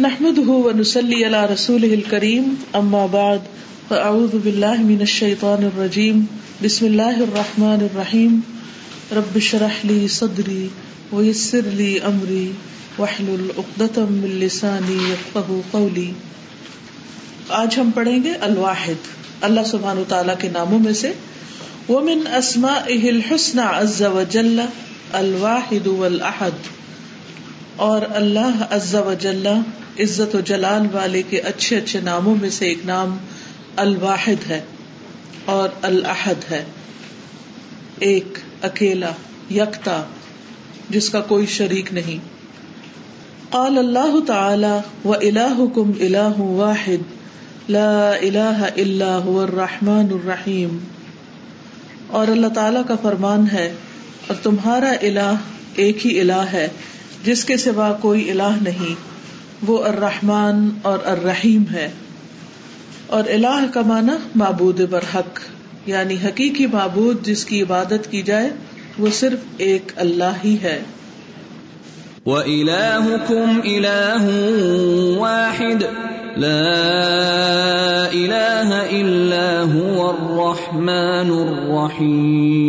نحمده ونسلي على رسوله الكريم اما بعد فاعوذ بالله من الشيطان الرجيم. بسم الله الرحمن الرحيم. رب اشرح لي صدري ويسر لي امري واحلل عقدة من لساني يفقهوا قولي. آج ہم پڑھیں گے الواحد. اللہ سبحانہ تعالی کے ناموں میں سے، ومن اسمائه الحسنى عز وجل، الواحد والاحد اور اللہ عز و جل عزت و جلال والے کے اچھے اچھے ناموں میں سے ایک نام الواحد ہے اور الحد ہے۔ ایک اکیلا یکتا جس کا کوئی شریک نہیں۔ قال اللہ تعالی و الہ کم الہ واحد، لا الہ الا هو الرحمن الرحیم۔ اور اللہ تعالی کا فرمان ہے، اور تمہارا الہ ایک ہی الہ ہے، جس کے سوا کوئی الہ نہیں۔ وہ الرحمن اور الرحیم ہے۔ اور الہ کا معنی معبود برحق یعنی حقیقی معبود جس کی عبادت کی جائے وہ صرف ایک اللہ ہی ہے۔ وَإِلَاهُكُمْ إِلَاهٌ وَاحِدٌ لَا إِلَاهَ إِلَّا هُوَ الرَّحْمَنُ الرَّحِيمُ۔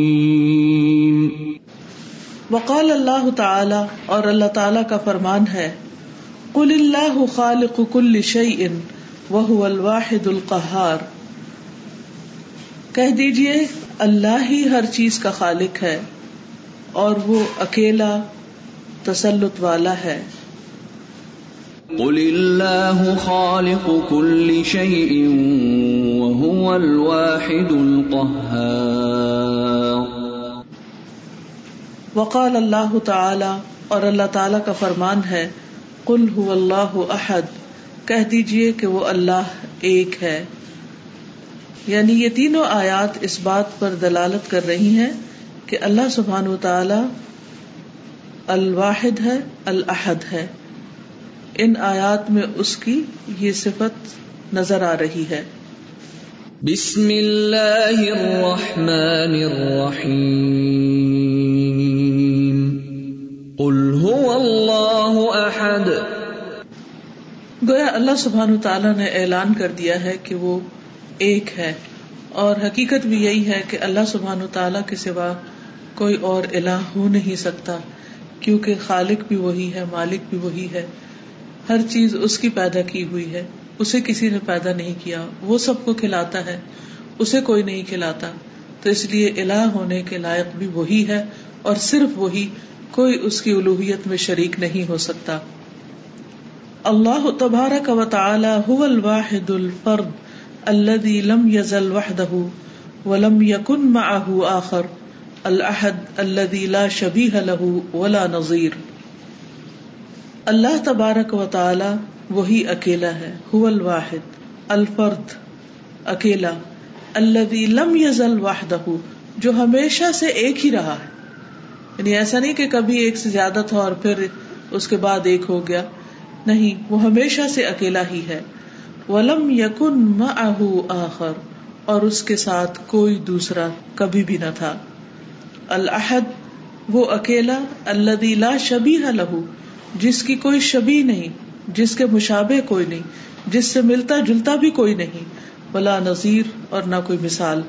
وقال اللہ تعالی اور اللہ تعالی کا فرمان ہے قل اللہ خالق کل شيء وهو الواحد القهار کہہ دیجیے اللہ ہی ہر چیز کا خالق ہے اور وہ اکیلا تسلط والا ہے۔ قل اللہ خالق كل شيء وهو الواحد القهار وقال اللہ تعالی اور اللہ تعالی کا فرمان ہے کل ہو اللہ احد، کہہ دیجیے کہ وہ اللہ ایک ہے۔ یعنی یہ تینوں آیات اس بات پر دلالت کر رہی ہیں کہ اللہ سبحان و تعالی الواحد ہے الحد ہے۔ ان آیات میں اس کی یہ صفت نظر آ رہی ہے۔ بسم اللہ الرحمن الرحیم۔ گویا اللہ سبحان تعالیٰ نے اعلان کر دیا ہے کہ وہ ایک ہے اور حقیقت بھی یہی ہے کہ اللہ سبحان تعالیٰ کے سوا کوئی اور الہ ہو نہیں سکتا، کیونکہ خالق بھی وہی ہے، مالک بھی وہی ہے، ہر چیز اس کی پیدا کی ہوئی ہے، اسے کسی نے پیدا نہیں کیا، وہ سب کو کھلاتا ہے، اسے کوئی نہیں کھلاتا۔ تو اس لیے الہ ہونے کے لائق بھی وہی ہے اور صرف وہی، کوئی اس کی الوحیت میں شریک نہیں ہو سکتا۔ اللہ تبارک و تعالی هو الواحد الفرد الذي لم يزل وحده ولم يكن معه آخر الاحد الذي لا شبيه له ولا نظير اللہ تبارک و تعالی وہی اکیلا ہے، هو الواحد، الفرد، اکیلا، الذي لم يزل وحده، جو ہمیشہ سے ایک ہی رہا ہے۔ یعنی ایسا نہیں کہ کبھی ایک سے زیادہ تھا اور پھر اس کے بعد ایک ہو گیا۔ نہیں، وہ ہمیشہ سے اکیلا ہی ہے۔ ولم یقن آخر، اور اس کے ساتھ کوئی دوسرا کبھی بھی نہ تھا۔ الحد وہ اکیلا اللہ لا شبی لہو جس کی کوئی شبی نہیں، جس کے مشابے کوئی نہیں، جس سے ملتا جلتا بھی کوئی نہیں۔ بلا نذیر اور نہ کوئی مثال۔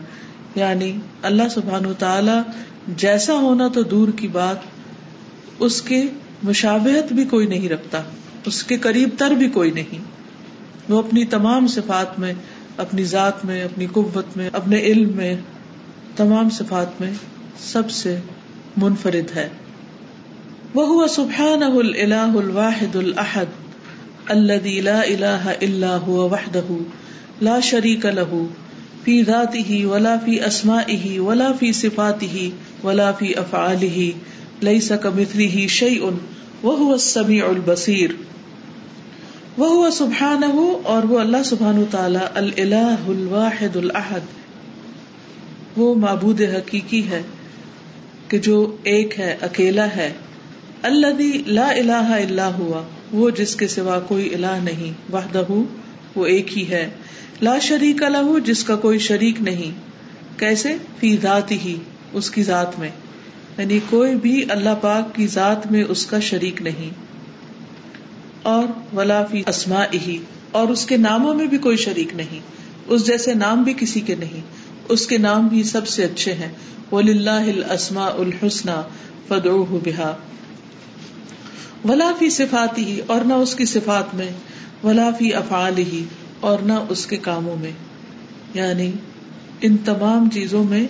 یعنی اللہ سبحان تعالی جیسا ہونا تو دور کی بات، اس کے مشابہت بھی کوئی نہیں رکھتا۔ اس کے قریب تر بھی کوئی نہیں۔ وہ اپنی تمام صفات میں، اپنی ذات میں، اپنی قوت میں، اپنے علم میں، تمام صفات میں سب سے منفرد ہے۔ وہ سبحان الہ الواحد الحد اللہ اللہ اللہ وحدہ لا شریک له فی ذاته ولا فی اسمائه ولا فی صفاته ولا فی افعاله ليس كمثله شيء وهو السميع البصير وهو سبحانه اور وہ اللہ سبحانہ تعالی الالہ الواحد الاحد۔ وہ معبود حقیقی ہے کہ جو ایک ہے، اکیلا ہے۔ الذي لا الہ الا ہوا۔ وہ جس کے سوا کوئی الہ نہیں۔ وحدہ وہ ایک ہی ہے۔ لا شریک لہو جس کا کوئی شریک نہیں۔ کیسے؟ فی ذات ہی اس کی ذات میں۔ یعنی کوئی بھی اللہ پاک کی ذات میں اس کا شریک نہیں۔ اور ولا فی اسما ہی اور اس کے ناموں میں بھی کوئی شریک نہیں۔ اس جیسے نام بھی کسی کے نہیں۔ اس کے نام بھی سب سے اچھے ہیں۔ السما الحسن فدو بحا ولا فی صفات ہی اور نہ اس کی صفات میں۔ ولا فی افعال ہی اور نہ اس کے کاموں میں۔ یعنی ان تمام چیزوں میں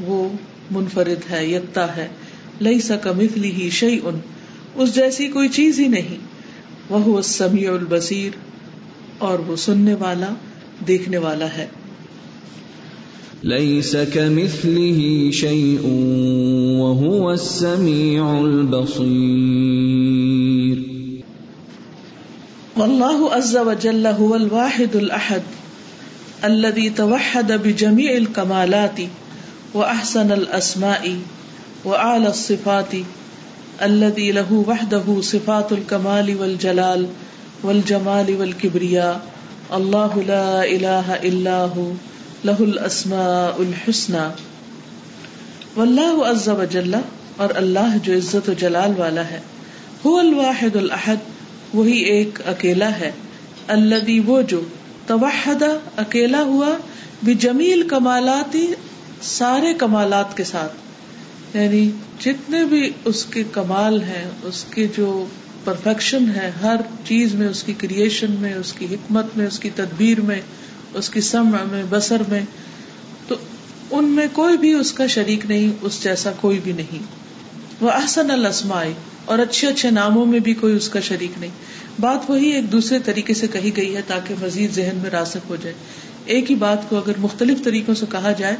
وہ منفرد ہے یکتا ہے۔ لئی سکا مثلی ہی شعی ان اس جیسی کوئی چیز ہی نہیں۔ وہ سمیع البصیر۔ اور وہ سننے والا دیکھنے والا ہے۔ ليس كمثله شيء وهو السميع البصير والله عز وجل هو الواحد الأحد الذي توحد بجميع الكمالات وأحسن الأسماء وأعلى الصفات الذي له وحده صفات الكمال والجلال والجمال والكبرياء. الله لا إله إلا هو، له الأسماء الحسنى. والله عز وجل، اور اللہ جو عزت و جلال والا ہے، هو الواحد الأحد، وہی ایک اکیلا ہے. الذي وہ جو توحد، اکیلا ہوا، بجمیل کمالاتی سارے کمالات کے ساتھ یعنی جتنے بھی اس کے کمال ہیں، اس کے جو پرفیکشن ہے، ہر چیز میں، اس کی کریشن میں، اس کی حکمت میں، اس کی تدبیر میں، اس کی سمع میں بسر میں، تو ان میں کوئی بھی اس کا شریک نہیں، اس جیسا کوئی بھی نہیں۔ وہ احسن السمائی اور اچھے اچھے ناموں میں بھی کوئی اس کا شریک نہیں۔ بات وہی ایک دوسرے طریقے سے کہی گئی ہے تاکہ مزید ذہن میں راسک ہو جائے۔ ایک ہی بات کو اگر مختلف طریقوں سے کہا جائے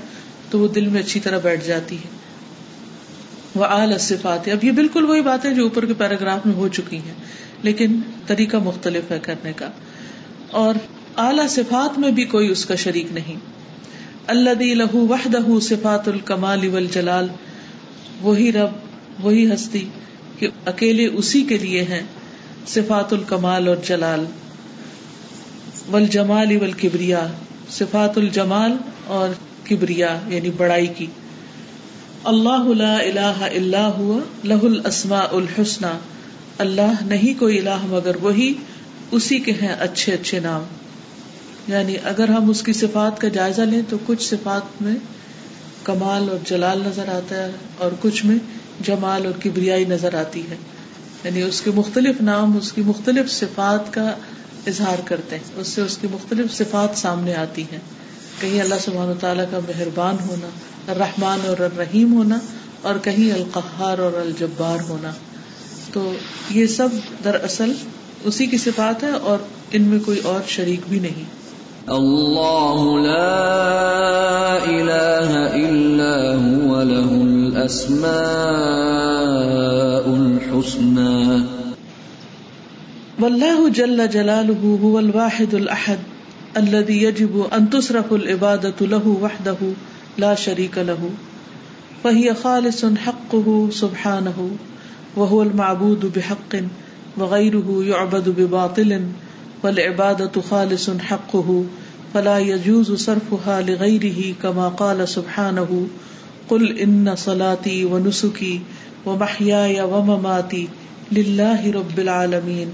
تو وہ دل میں اچھی طرح بیٹھ جاتی ہے۔ وہ آل صفات اب یہ بالکل وہی باتیں جو اوپر کے پیراگراف میں ہو چکی ہیں لیکن طریقہ مختلف ہے کرنے کا۔ اور اعلی صفات میں بھی کوئی اس کا شریک نہیں۔ اللہ لہو وحدہ صفات الکمال والجلال۔ وہی رب، وہی ہستی کہ اکیلے اسی کے لیے ہیں صفات الکمال اور جلال۔ ول جمال ول کبریا صفات الجمال اور کبریا یعنی بڑائی کی۔ اللہ لا الہ الا ہوا لہ الاسماء الحسن اللہ نہیں کوئی الہ مگر وہی، اسی کے ہیں اچھے اچھے نام۔ یعنی اگر ہم اس کی صفات کا جائزہ لیں تو کچھ صفات میں کمال اور جلال نظر آتا ہے اور کچھ میں جمال اور کبریائی نظر آتی ہے۔ یعنی اس کے مختلف نام، اس کی مختلف صفات کا اظہار کرتے ہیں۔ اس سے اس کی مختلف صفات سامنے آتی ہیں۔ کہیں اللہ سبحانہ تعالیٰ کا مہربان ہونا الرحمن اور الرحیم ہونا اور کہیں القہار اور الجبار ہونا۔ تو یہ سب دراصل اسی کی صفات ہے اور ان میں کوئی اور شریک بھی نہیں۔ اللہ لا الہ الا هو له الاسماء الحسنى۔ واللہ جل جلالہ هو الواحد الاحد۔ الذي يجب ان تصرف العبادة له وحده لا شریک له، فهي خالص حقه سبحانه، وهو المعبود بحق، وغيره يعبد بباطل، والعبادة خالص حقه، فلا يجوز صرفها لغيره كما قال سبحانه، قل إن صلاتي ونسكي ومحياي ومماتي لله رب العالمين.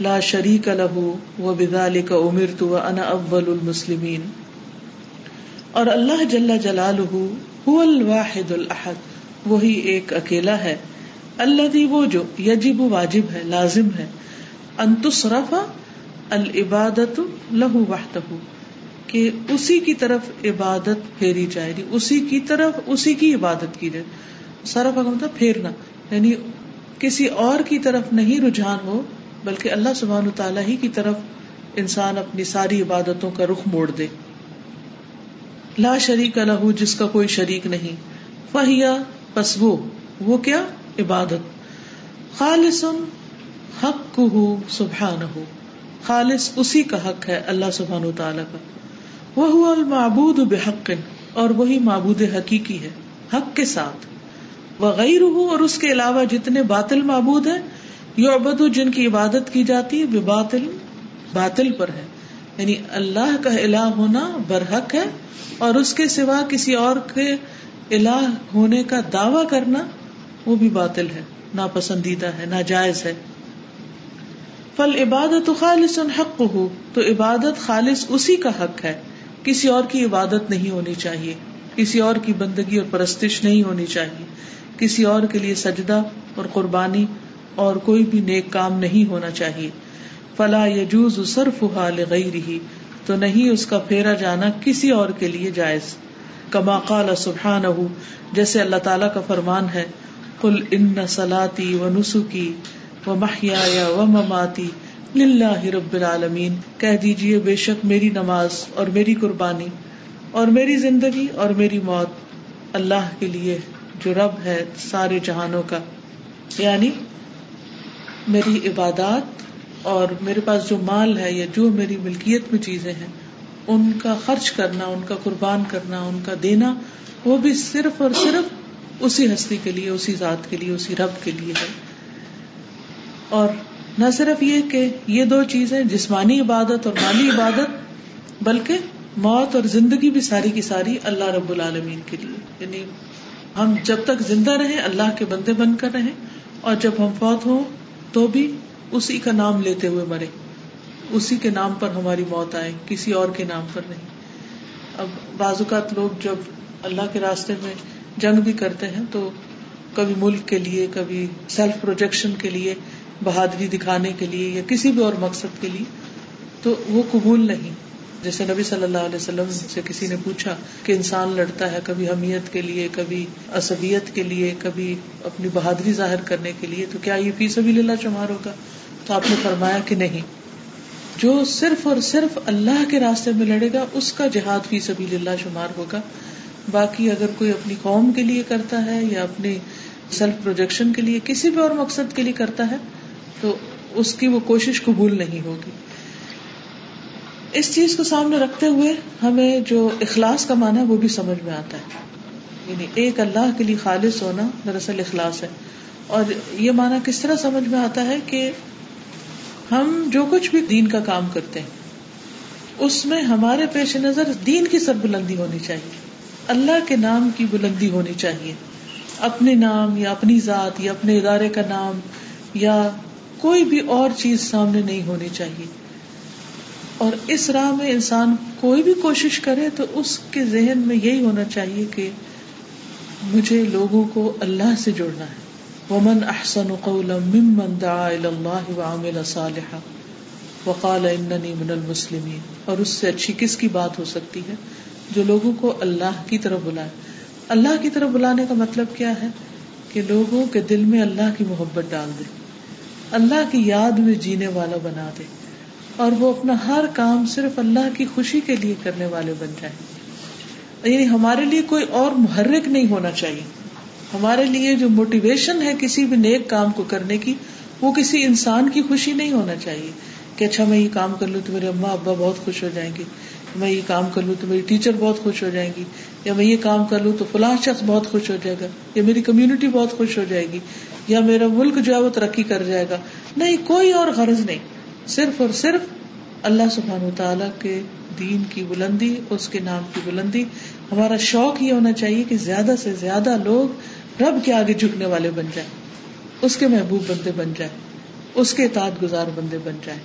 لا شريك له وبذلك أمرت وأنا أفضل المسلمين اور اللہ جل جلال الواحد الحد وہی ایک اکیلا ہے۔ اللہ وہ جو یجب واجب ہے، لازم ہے۔ انتصرف العبادت لہو واہد کہ اسی کی طرف عبادت پھیری جائے گی۔ اسی کی طرف اسی کی عبادت کی جائے۔ سارا کا مطلب پھیرنا۔ یعنی کسی اور کی طرف نہیں رجحان ہو بلکہ اللہ سبحان تعالیٰ ہی کی طرف انسان اپنی ساری عبادتوں کا رخ موڑ دے۔ لا شریک الح جس کا کوئی شریک نہیں۔ فہیا بس وہ وہ کیا؟ عبادت۔ خالص حق ہو سبحان ہو خالص اسی کا حق ہے اللہ سبحان تعالیٰ کا۔ وہ المعبود بحق، اور وہی معبود حقیقی ہے، حق کے ساتھ۔ وغیر اور اس کے علاوہ جتنے باطل معبود ہیں یو ابد جن کی عبادت کی جاتی ہے باطل باطل پر ہے۔ یعنی اللہ کا الہ ہونا برحق ہے اور اس کے سوا کسی اور کے الہ ہونے کا دعوی کرنا وہ بھی باطل ہے، ناپسندیدہ ہے، ناجائز ہے۔ فل عبادت خالص حق ہو تو عبادت خالص اسی کا حق ہے۔ کسی اور کی عبادت نہیں ہونی چاہیے، کسی اور کی بندگی اور پرستش نہیں ہونی چاہیے۔ کسی اور کے لیے سجدہ اور قربانی اور کوئی بھی نیک کام نہیں ہونا چاہیے۔ فلا یجوز صرف حال غیر تو نہیں اس کا پھیرا جانا کسی اور کے لیے جائز۔ کما قال سبحان جیسے اللہ تعالیٰ کا فرمان ہے کل ان سلاتی و نسخی و محیا و مماتی لاہ رب العالمین کہہ دیجیے بے شک میری نماز اور میری قربانی اور میری زندگی اور میری موت اللہ کے لیے جو رب ہے سارے جہانوں کا۔ یعنی میری عبادات اور میرے پاس جو مال ہے یا جو میری ملکیت میں چیزیں ہیں، ان کا خرچ کرنا، ان کا قربان کرنا، ان کا دینا، وہ بھی صرف اور صرف اسی ہستی کے لیے، اسی ذات کے لیے، اسی رب کے لیے ہے۔ اور نہ صرف یہ کہ یہ دو چیزیں، جسمانی عبادت اور مالی عبادت، بلکہ موت اور زندگی بھی ساری کی ساری اللہ رب العالمین کے لیے۔ یعنی ہم جب تک زندہ رہیں، اللہ کے بندے بن کر رہیں، اور جب ہم فوت ہوں تو بھی اسی کا نام لیتے ہوئے مرے۔ اسی کے نام پر ہماری موت آئے، کسی اور کے نام پر نہیں۔ اب بعض اوقات لوگ جب اللہ کے راستے میں جنگ بھی کرتے ہیں تو کبھی ملک کے لیے، کبھی سیلف پروجیکشن کے لیے، بہادری دکھانے کے لیے یا کسی بھی اور مقصد کے لیے تو وہ قبول نہیں۔ جیسے نبی صلی اللہ علیہ وسلم سے کسی نے پوچھا کہ انسان لڑتا ہے کبھی حمیت کے لیے، کبھی اسبیت کے لیے، کبھی اپنی بہادری ظاہر کرنے کے لیے، تو کیا یہ فی سبھی اللہ شمار ہوگا؟ تو آپ نے فرمایا کہ نہیں۔ جو صرف اور صرف اللہ کے راستے میں لڑے گا، اس کا جہاد فی سبھی اللہ شمار ہوگا۔ باقی اگر کوئی اپنی قوم کے لیے کرتا ہے یا اپنی سیلف پروجیکشن کے لیے کسی بھی اور مقصد کے لیے کرتا ہے، تو اس کی وہ کوشش قبول نہیں ہوگی۔ اس چیز کو سامنے رکھتے ہوئے ہمیں جو اخلاص کا مانا ہے وہ بھی سمجھ میں آتا ہے۔ یعنی ایک اللہ کے لیے خالص ہونا دراصل اخلاص ہے۔ اور یہ مانا کس طرح سمجھ میں آتا ہے کہ ہم جو کچھ بھی دین کا کام کرتے ہیں، اس میں ہمارے پیش نظر دین کی سر بلندی ہونی چاہیے۔ اللہ کے نام کی بلندی ہونی چاہیے۔ اپنے نام یا اپنی ذات یا اپنے ادارے کا نام یا کوئی بھی اور چیز سامنے نہیں ہونی چاہیے۔ اور اس راہ میں انسان کوئی بھی کوشش کرے تو اس کے ذہن میں یہی ہونا چاہیے کہ مجھے لوگوں کو اللہ سے جوڑنا ہے۔ ومن احسن قولا ممن دعا الى الله وعمل صالحا وقال انني من المسلمين۔ اور اس سے اچھی کس کی بات ہو سکتی ہے؟ جو لوگوں کو اللہ کی طرف بلائے۔ اللہ کی طرف بلانے کا مطلب کیا ہے؟ کہ لوگوں کے دل میں اللہ کی محبت ڈال دے۔ اللہ کی یاد میں جینے والا بنا دے۔ اور وہ اپنا ہر کام صرف اللہ کی خوشی کے لیے کرنے والے بن جائے یعنی ہمارے لیے کوئی اور محرک نہیں ہونا چاہیے۔ ہمارے لیے جو موٹیویشن ہے کسی بھی نیک کام کو کرنے کی، وہ کسی انسان کی خوشی نہیں ہونا چاہیے کہ اچھا میں یہ کام کر لوں تو میرے اما ابا بہت خوش ہو جائیں گے، میں یہ کام کر لوں تو میری ٹیچر بہت خوش ہو جائیں گی، یا میں یہ کام کر لوں تو فلاں شخص بہت خوش ہو جائے گا، یا میری کمیونٹی بہت خوش ہو جائے گی، یا میرا ملک جو ہے وہ ترقی کر جائے گا۔ نہیں، کوئی اور غرض نہیں۔ صرف اور صرف اللہ سبحان تعالیٰ کے دین کی بلندی، اس کے نام کی بلندی۔ ہمارا شوق یہ ہونا چاہیے کہ زیادہ سے زیادہ لوگ رب کے آگے جھکنے والے بن جائیں، اس کے محبوب بندے بن جائیں، اس کے اطاعت گزار بندے بن جائیں۔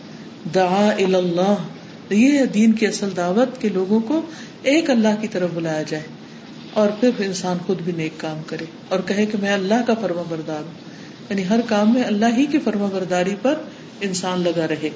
دعا اللہ یہ ہے دین کی اصل دعوت کے لوگوں کو ایک اللہ کی طرف بلایا جائے اور پھر انسان خود بھی نیک کام کرے اور کہے کہ میں اللہ کا فرما بردار ہوں۔ یعنی ہر کام میں اللہ ہی کی فرما برداری پر انسان لگا رہے۔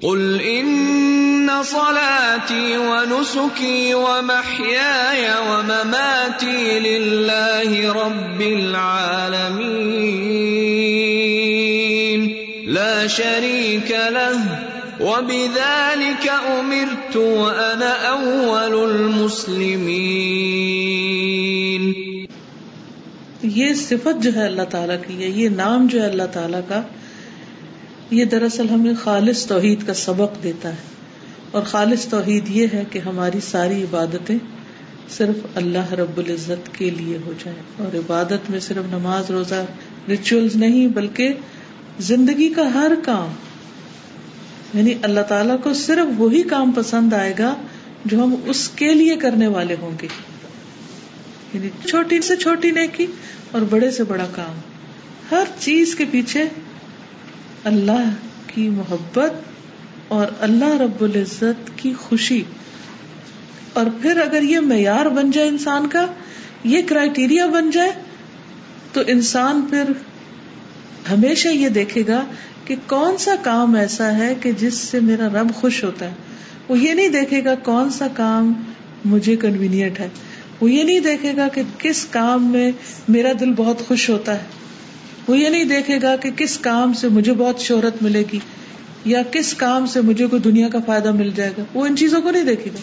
قل ان صلاتي ونسكي ومحياي ومماتي لله رب العالمين. لا شريك له وبذلك امرت وانا اول المسلمين. یہ صفت جو ہے اللہ تعالیٰ کی ہے یہ نام جو ہے اللہ تعالیٰ کا یہ دراصل ہمیں خالص توحید کا سبق دیتا ہے اور خالص توحید یہ ہے کہ ہماری ساری عبادتیں صرف اللہ رب العزت کے لیے ہو جائے اور عبادت میں صرف نماز، روزہ ریچولز نہیں، بلکہ زندگی کا ہر کام یعنی اللہ تعالیٰ کو صرف وہی کام پسند آئے گا جو ہم اس کے لیے کرنے والے ہوں گے۔ یعنی چھوٹی سے چھوٹی نیکی اور بڑے سے بڑا کام۔ ہر چیز کے پیچھے اللہ کی محبت اور اللہ رب العزت کی خوشی۔ اور پھر اگر یہ معیار بن جائے انسان کا، یہ کرائٹیریا بن جائے، تو انسان پھر ہمیشہ یہ دیکھے گا کہ کون سا کام ایسا ہے کہ جس سے میرا رب خوش ہوتا ہے۔ وہ یہ نہیں دیکھے گا کون سا کام مجھے کنوینئنٹ ہے۔ وہ یہ نہیں دیکھے گا کہ کس کام میں میرا دل بہت خوش ہوتا ہے۔ وہ یہ نہیں دیکھے گا کہ کس کام سے مجھے بہت شہرت ملے گی یا کس کام سے مجھے کوئی دنیا کا فائدہ مل جائے گا۔ وہ ان چیزوں کو نہیں دیکھے گا۔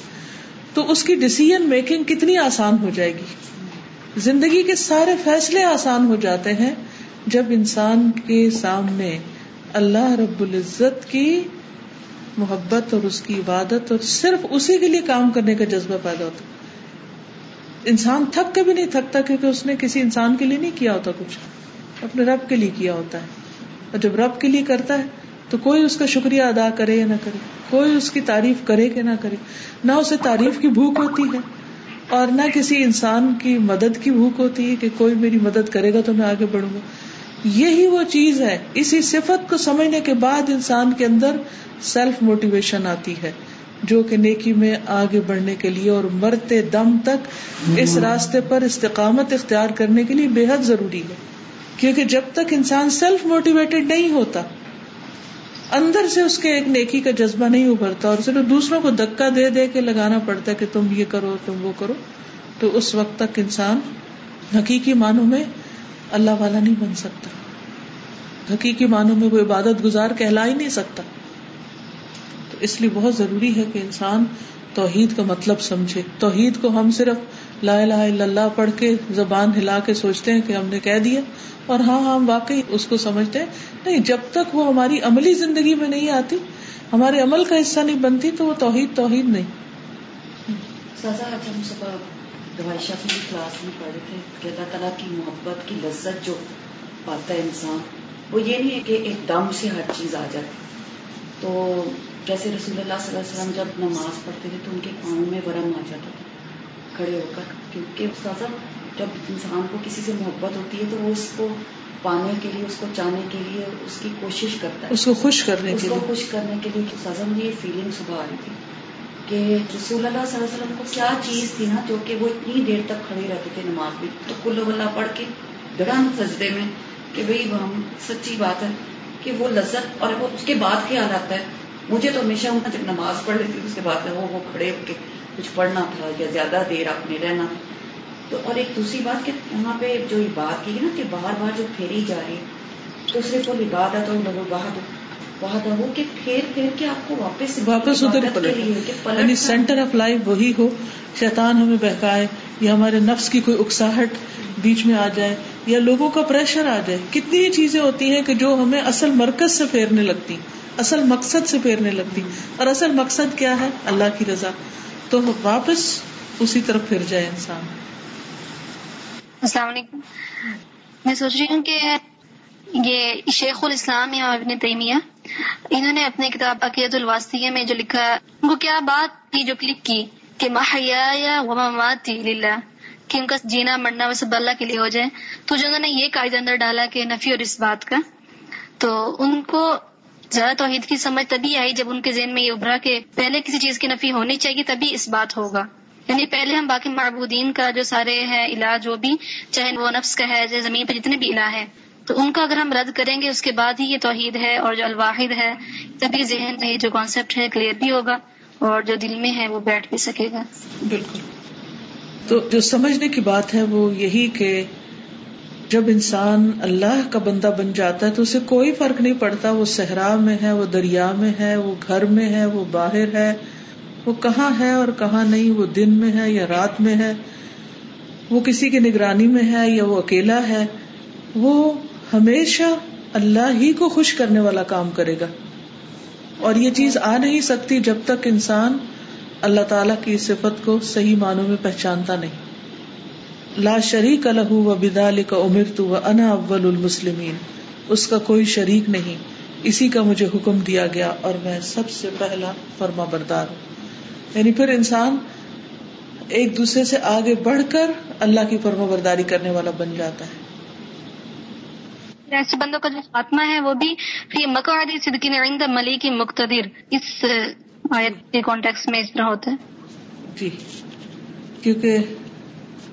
تو اس کی ڈسیزن میکنگ کتنی آسان ہو جائے گی؟ زندگی کے سارے فیصلے آسان ہو جاتے ہیں جب انسان کے سامنے اللہ رب العزت کی محبت اور اس کی عبادت اور صرف اسی کے لیے کام کرنے کا جذبہ پیدا ہوتا انسان تھک کے بھی نہیں تھکتا کیونکہ اس نے کسی انسان کے لیے نہیں کیا ہوتا کچھ۔ اپنے رب کے لیے کیا ہوتا ہے۔ اور جب رب کے لیے کرتا ہے، تو کوئی اس کا شکریہ ادا کرے یا نہ کرے۔ کوئی اس کی تعریف کرے کہ نہ کرے۔ نہ اسے تعریف کی بھوک ہوتی ہے، اور نہ کسی انسان کی مدد کی بھوک ہوتی ہے کہ کوئی میری مدد کرے گا تو میں آگے بڑھوں گا۔ یہی وہ چیز ہے۔ اسی صفت کو سمجھنے کے بعد انسان کے اندر سیلف موٹیویشن آتی ہے، جو کہ نیکی میں آگے بڑھنے کے لیے اور مرتے دم تک اس راستے پر استقامت اختیار کرنے کے لیے بے حد ضروری ہے۔ کیونکہ جب تک انسان سیلف موٹیویٹیڈ نہیں ہوتا، اندر سے اس کے ایک نیکی کا جذبہ نہیں ابھرتا اور صرف دوسروں کو دکا دے دے کے لگانا پڑتا ہے کہ تم یہ کرو، تم وہ کرو، تو اس وقت تک انسان حقیقی معنوں میں اللہ والا نہیں بن سکتا۔ حقیقی معنوں میں وہ عبادت گزار کہلا ہی نہیں سکتا۔ تو اس لیے بہت ضروری ہے کہ انسان توحید کا مطلب سمجھے۔ توحید کو ہم صرف لا الہ الا اللہ پڑھ کے زبان ہلا کے سوچتے ہیں کہ ہم نے کہہ دیا اور ہاں،, ہاں ہم واقعی اس کو سمجھتے ہیں۔ نہیں، جب تک وہ ہماری عملی زندگی میں نہیں آتی، ہمارے عمل کا حصہ نہیں بنتی، تو وہ توحید توحید نہیں۔ سزا ہم صبح دوائشہ کی کلاس میں پڑھے تھے، کہ اللہ تعالیٰ کی محبت، کی لذت جو پاتا ہے انسان، وہ یہ نہیں ہے کہ ایک دم سے ہر چیز آ جاتی تو جیسے رسول اللہ صلی اللہ علیہ وسلم جب نماز پڑھتے تھے، تو ان کے پاؤں میں ورم آ جاتا تھا، کھڑے ہو کر، کیونکہ جب انسان کو کسی سے محبت ہوتی ہے تو وہ اس کو پانے کے لیے اس کو چاہنے کے لیے اس کی کوشش کرتا ہے۔ اس کو خوش کرنے اس کو خوش کرنے کے لیے مجھے یہ فیلنگ صبح آ رہی تھی کہ رسول اللہ صلی اللہ علیہ وسلم کو کیا چیز تھی نا جو کہ وہ اتنی دیر تک کھڑے رہتے تھے نماز میں؟ تو کل اللہ پڑھ کے گڑان سجدے میں کہ بھائی وہ ہم سچی بات ہے کہ وہ لذت اور وہ اس کے بعد خیال آتا ہے؟ مجھے تو ہمیشہ جب نماز پڑھ لیتی اس کے بعد وہ وہ کھڑے ہو کے کچھ پڑھنا تھا یا زیادہ دیر اپنے رہنا۔ تو اور ایک دوسری بات کہ وہاں پہ جو بات کی نا کہ بار بار جو پھیری جا رہی تو صرف وہ عبادت اور بہت بہت ہو کہ پھیر پھیر کے آپ کو واپس واپس ادھر یعنی سینٹر آف لائف وہی ہو شیطان ہمیں بہکائے یا ہمارے نفس کی کوئی اکساہٹ بیچ میں آ جائے یا لوگوں کا پریشر آ جائے۔ کتنی چیزیں ہوتی ہیں کہ جو ہمیں اصل مرکز سے پھیرنے لگتی اصل مقصد سے پھیرنے لگتی۔ اور اصل مقصد کیا ہے؟ اللہ کی رضا۔ تو واپس اسی طرف پھر جائے انسان۔ السلام علیکم۔ میں سوچ رہی ہوں کہ یہ شیخ الاسلام یا ابن تیمیہ، انہوں نے اپنی کتاب عقیدت الواسطیہ میں جو لکھا، ان کو کیا بات کی جو کلک کی؟ کہ محیا یا وماتی للہ، کہ ان کا جینا مرنا وہ سب اللہ کے لیے ہو جائے۔ تو جو انہوں نے یہ قاعدہ اندر ڈالا کہ نفی اور اس بات کا، تو ان کو زیادہ توحید کی سمجھ تبھی آئی جب ان کے ذہن میں یہ ابھرا کہ پہلے کسی چیز کی نفی ہونی چاہیے، تبھی اس بات ہوگا۔ یعنی پہلے ہم باقی معبودین کا جو سارے ہے علاج جو بھی، چاہے وہ نفس کا ہے، چاہے زمین پہ جتنے بھی الہ ہے تو ان کا اگر ہم رد کریں گے، اس کے بعد ہی یہ توحید ہے اور جو الواحد ہے تبھی ذہن میں جو کانسیپٹ ہے کلیئر بھی ہوگا اور جو دل میں ہے، وہ بیٹھ بھی سکے گا۔ بالکل۔ تو جو سمجھنے کی بات ہے، وہ یہی کہ جب انسان اللہ کا بندہ بن جاتا ہے، تو اسے کوئی فرق نہیں پڑتا، وہ صحرا میں ہے، وہ دریا میں ہے، وہ گھر میں ہے، وہ باہر ہے وہ کہاں ہے اور کہاں نہیں، وہ دن میں ہے یا رات میں ہے، وہ کسی کی نگرانی میں ہے یا وہ اکیلا ہے، وہ ہمیشہ اللہ ہی کو خوش کرنے والا کام کرے گا۔ اور یہ چیز آ نہیں سکتی جب تک انسان اللہ تعالی کی صفت کو صحیح معنوں میں پہچانتا نہیں۔ لا شریک الح و بدال کا امر تو انا اول المسلمین۔ اس کا کوئی شریک نہیں، اسی کا مجھے حکم دیا گیا اور میں سب سے پہلا فرما بردار ہوں۔ یعنی پھر انسان ایک دوسرے سے آگے بڑھ کر اللہ کی فرما برداری کرنے والا بن جاتا ہے۔ ایسے بندوں کا جو خاتمہ ہے وہ بھی فی مقعد صدقین عند ملیک مقتدر۔ اس آیت کے کانٹیکس میں اس طرح ہوتا ہے۔ جی۔ کیونکہ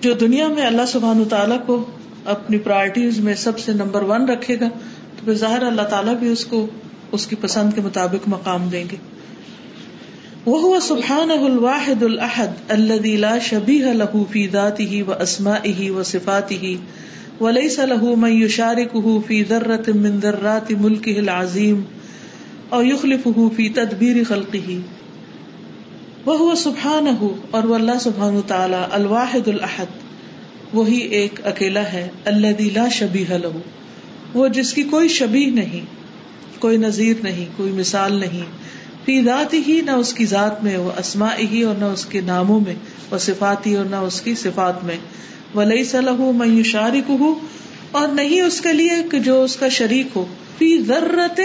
جو دنیا میں اللہ سبحان تعالیٰ کو اپنی پرائرٹیز میں سب سے نمبر ون رکھے گا تو پھر ظاہر اللہ تعالیٰ بھی اس کو اس کی پسند کے مطابق مقام دیں گے۔ وہ سبحان الواحد الحد اللہ شبی لہ فی ذاتی له في ذاته واسمائه وصفاته، وليس له من يشاركه في ذرة من ذرات ملک ملكه العظيم او يخلفه في تدبير خلقه. وہ سبحان اور وہ اللہ سبحان تعالی الواحد الحد وہی ایک اکیلا ہے اللہ لا شبی لہو وہ جس کی کوئی شبی نہیں، کوئی نظیر نہیں، کوئی مثال نہیں فی ذات ہی نہ اس کی ذات میں وہ اسما ہی اور نہ اس کے ناموں میں وہ صفات ہی اور نہ اس کی صفات میں۔ ولی صلاح میں شارک ہوں اور نہیں اس کے لیے کہ جو اس کا شریک ہو۔ فی ذرت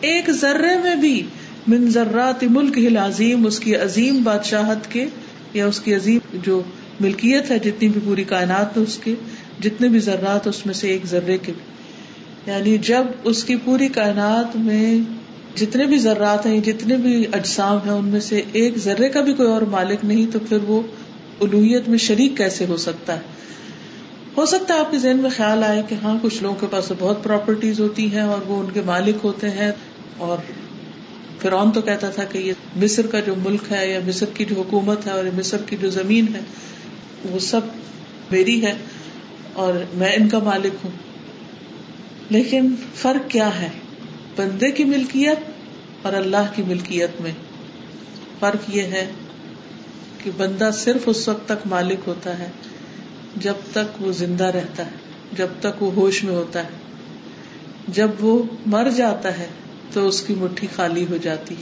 ایک ذرے میں بھی۔ من ذرات ملک ہل عظیم اس کی عظیم بادشاہت کے یا اس کی عظیم جو ملکیت ہے، جتنی بھی پوری کائنات اس کے جتنے بھی ذرات اس میں سے ایک ذرے کے۔ بھی یعنی جب اس کی پوری کائنات میں جتنے بھی ذرات ہیں، جتنے بھی اجسام ہیں، ان میں سے ایک ذرے کا بھی کوئی اور مالک نہیں، تو پھر وہ الوحیت میں شریک کیسے ہو سکتا ہے؟ ہو سکتا ہے آپ کے ذہن میں خیال آئے کہ ہاں کچھ لوگوں کے پاس بہت پراپرٹیز ہوتی ہیں اور وہ ان کے مالک ہوتے ہیں۔ اور فرعون تو کہتا تھا کہ یہ مصر کا جو ملک ہے یا مصر کی جو حکومت ہے اور مصر کی جو زمین ہے، وہ سب میری ہے اور میں ان کا مالک ہوں۔ لیکن فرق کیا ہے؟ بندے کی ملکیت اور اللہ کی ملکیت میں۔ فرق یہ ہے کہ بندہ صرف اس وقت تک مالک ہوتا ہے جب تک وہ زندہ رہتا ہے، جب تک وہ ہوش میں ہوتا ہے۔ جب وہ مر جاتا ہے تو اس کی مٹھی خالی ہو جاتی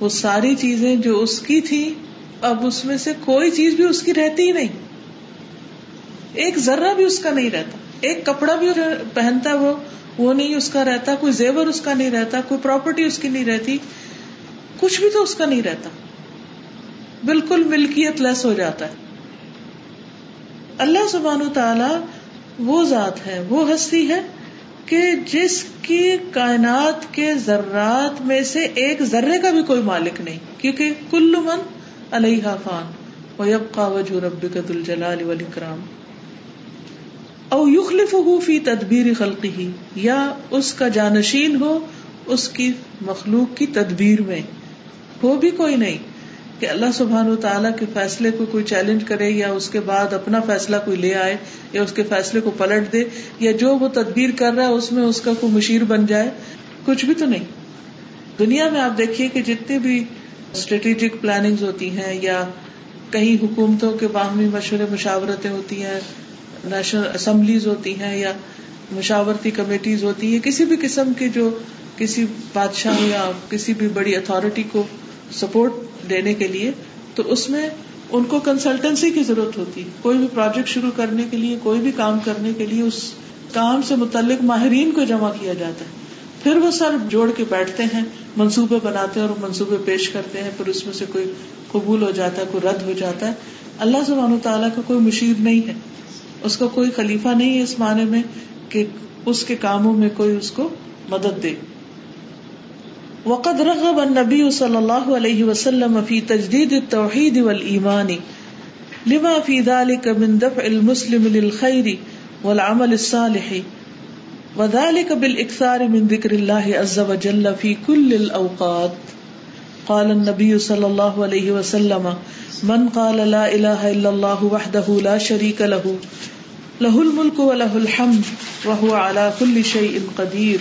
وہ ساری چیزیں جو اس کی تھی اب اس میں سے کوئی چیز بھی اس کی رہتی ہی نہیں۔ ایک ذرہ بھی اس کا نہیں رہتا۔ ایک کپڑا بھی پہنتا وہ وہ نہیں اس کا رہتا، کوئی زیور اس کا نہیں رہتا، کوئی پراپرٹی اس کی نہیں رہتی، کچھ بھی تو اس کا نہیں رہتا۔ بالکل ملکیت لیس ہو جاتا ہے۔ اللہ سبحانہ تعالی وہ ذات ہے، وہ ہستی ہے کہ جس کی کائنات کے ذرات میں سے ایک ذرے کا بھی کوئی مالک نہیں، کیونکہ کل من علیہ فان ویبقى وجه ربك ذو الجلال والاکرام۔ او یخلف فی تدبیر خلقی ہی یا اس کا جانشین ہو اس کی مخلوق کی تدبیر میں۔ وہ بھی کوئی نہیں کہ اللہ سبحان و تعالیٰ کے فیصلے کو کوئی چیلنج کرے یا اس کے بعد اپنا فیصلہ کوئی لے آئے یا اس کے فیصلے کو پلٹ دے یا جو وہ تدبیر کر رہا ہے اس میں اس کا کوئی مشیر بن جائے۔ کچھ بھی تو نہیں۔ دنیا میں آپ دیکھیے کہ جتنے بھی اسٹریٹجک پلاننگ ہوتی ہیں یا کہیں حکومتوں کے باہمی مشورے مشاورتیں ہوتی ہیں نیشنل اسمبلیز ہوتی ہیں یا مشاورتی کمیٹیز ہوتی ہیں، کسی بھی قسم کی جو کسی بادشاہ یا کسی بھی بڑی اتارٹی کو سپورٹ دینے کے لیے، تو اس میں ان کو کنسلٹنسی کی ضرورت ہوتی ہے کوئی بھی پروجیکٹ شروع کرنے کے لیے، کوئی بھی کام کرنے کے لیے، اس کام سے متعلق ماہرین کو جمع کیا جاتا ہے۔ پھر وہ سر جوڑ کے بیٹھتے ہیں، منصوبے بناتے ہیں اور منصوبے پیش کرتے ہیں، پھر اس میں سے کوئی قبول ہو جاتا ہے کوئی رد ہو جاتا ہے۔ اللہ سبحانہ تعالیٰ کا کوئی مشیر نہیں ہے۔ اس کا کوئی خلیفہ نہیں ہے اس معنی میں کہ اس کے کاموں میں کوئی اس کو مدد دے۔ وقد رغب النبی صلی اللہ علیہ وسلم فی تجدید التوحید والایمان لما فی ذلك من دفع المسلم للخير والعمل الصالح وذلك بالاكثار من ذکر اللہ عز وجل فی كل الاوقات قال النبي صلى الله عليه وسلم، من قال لا الہ الا اللہ وحدہ لا شریک له له الملك وله الحمد وهو على كل شيء قدير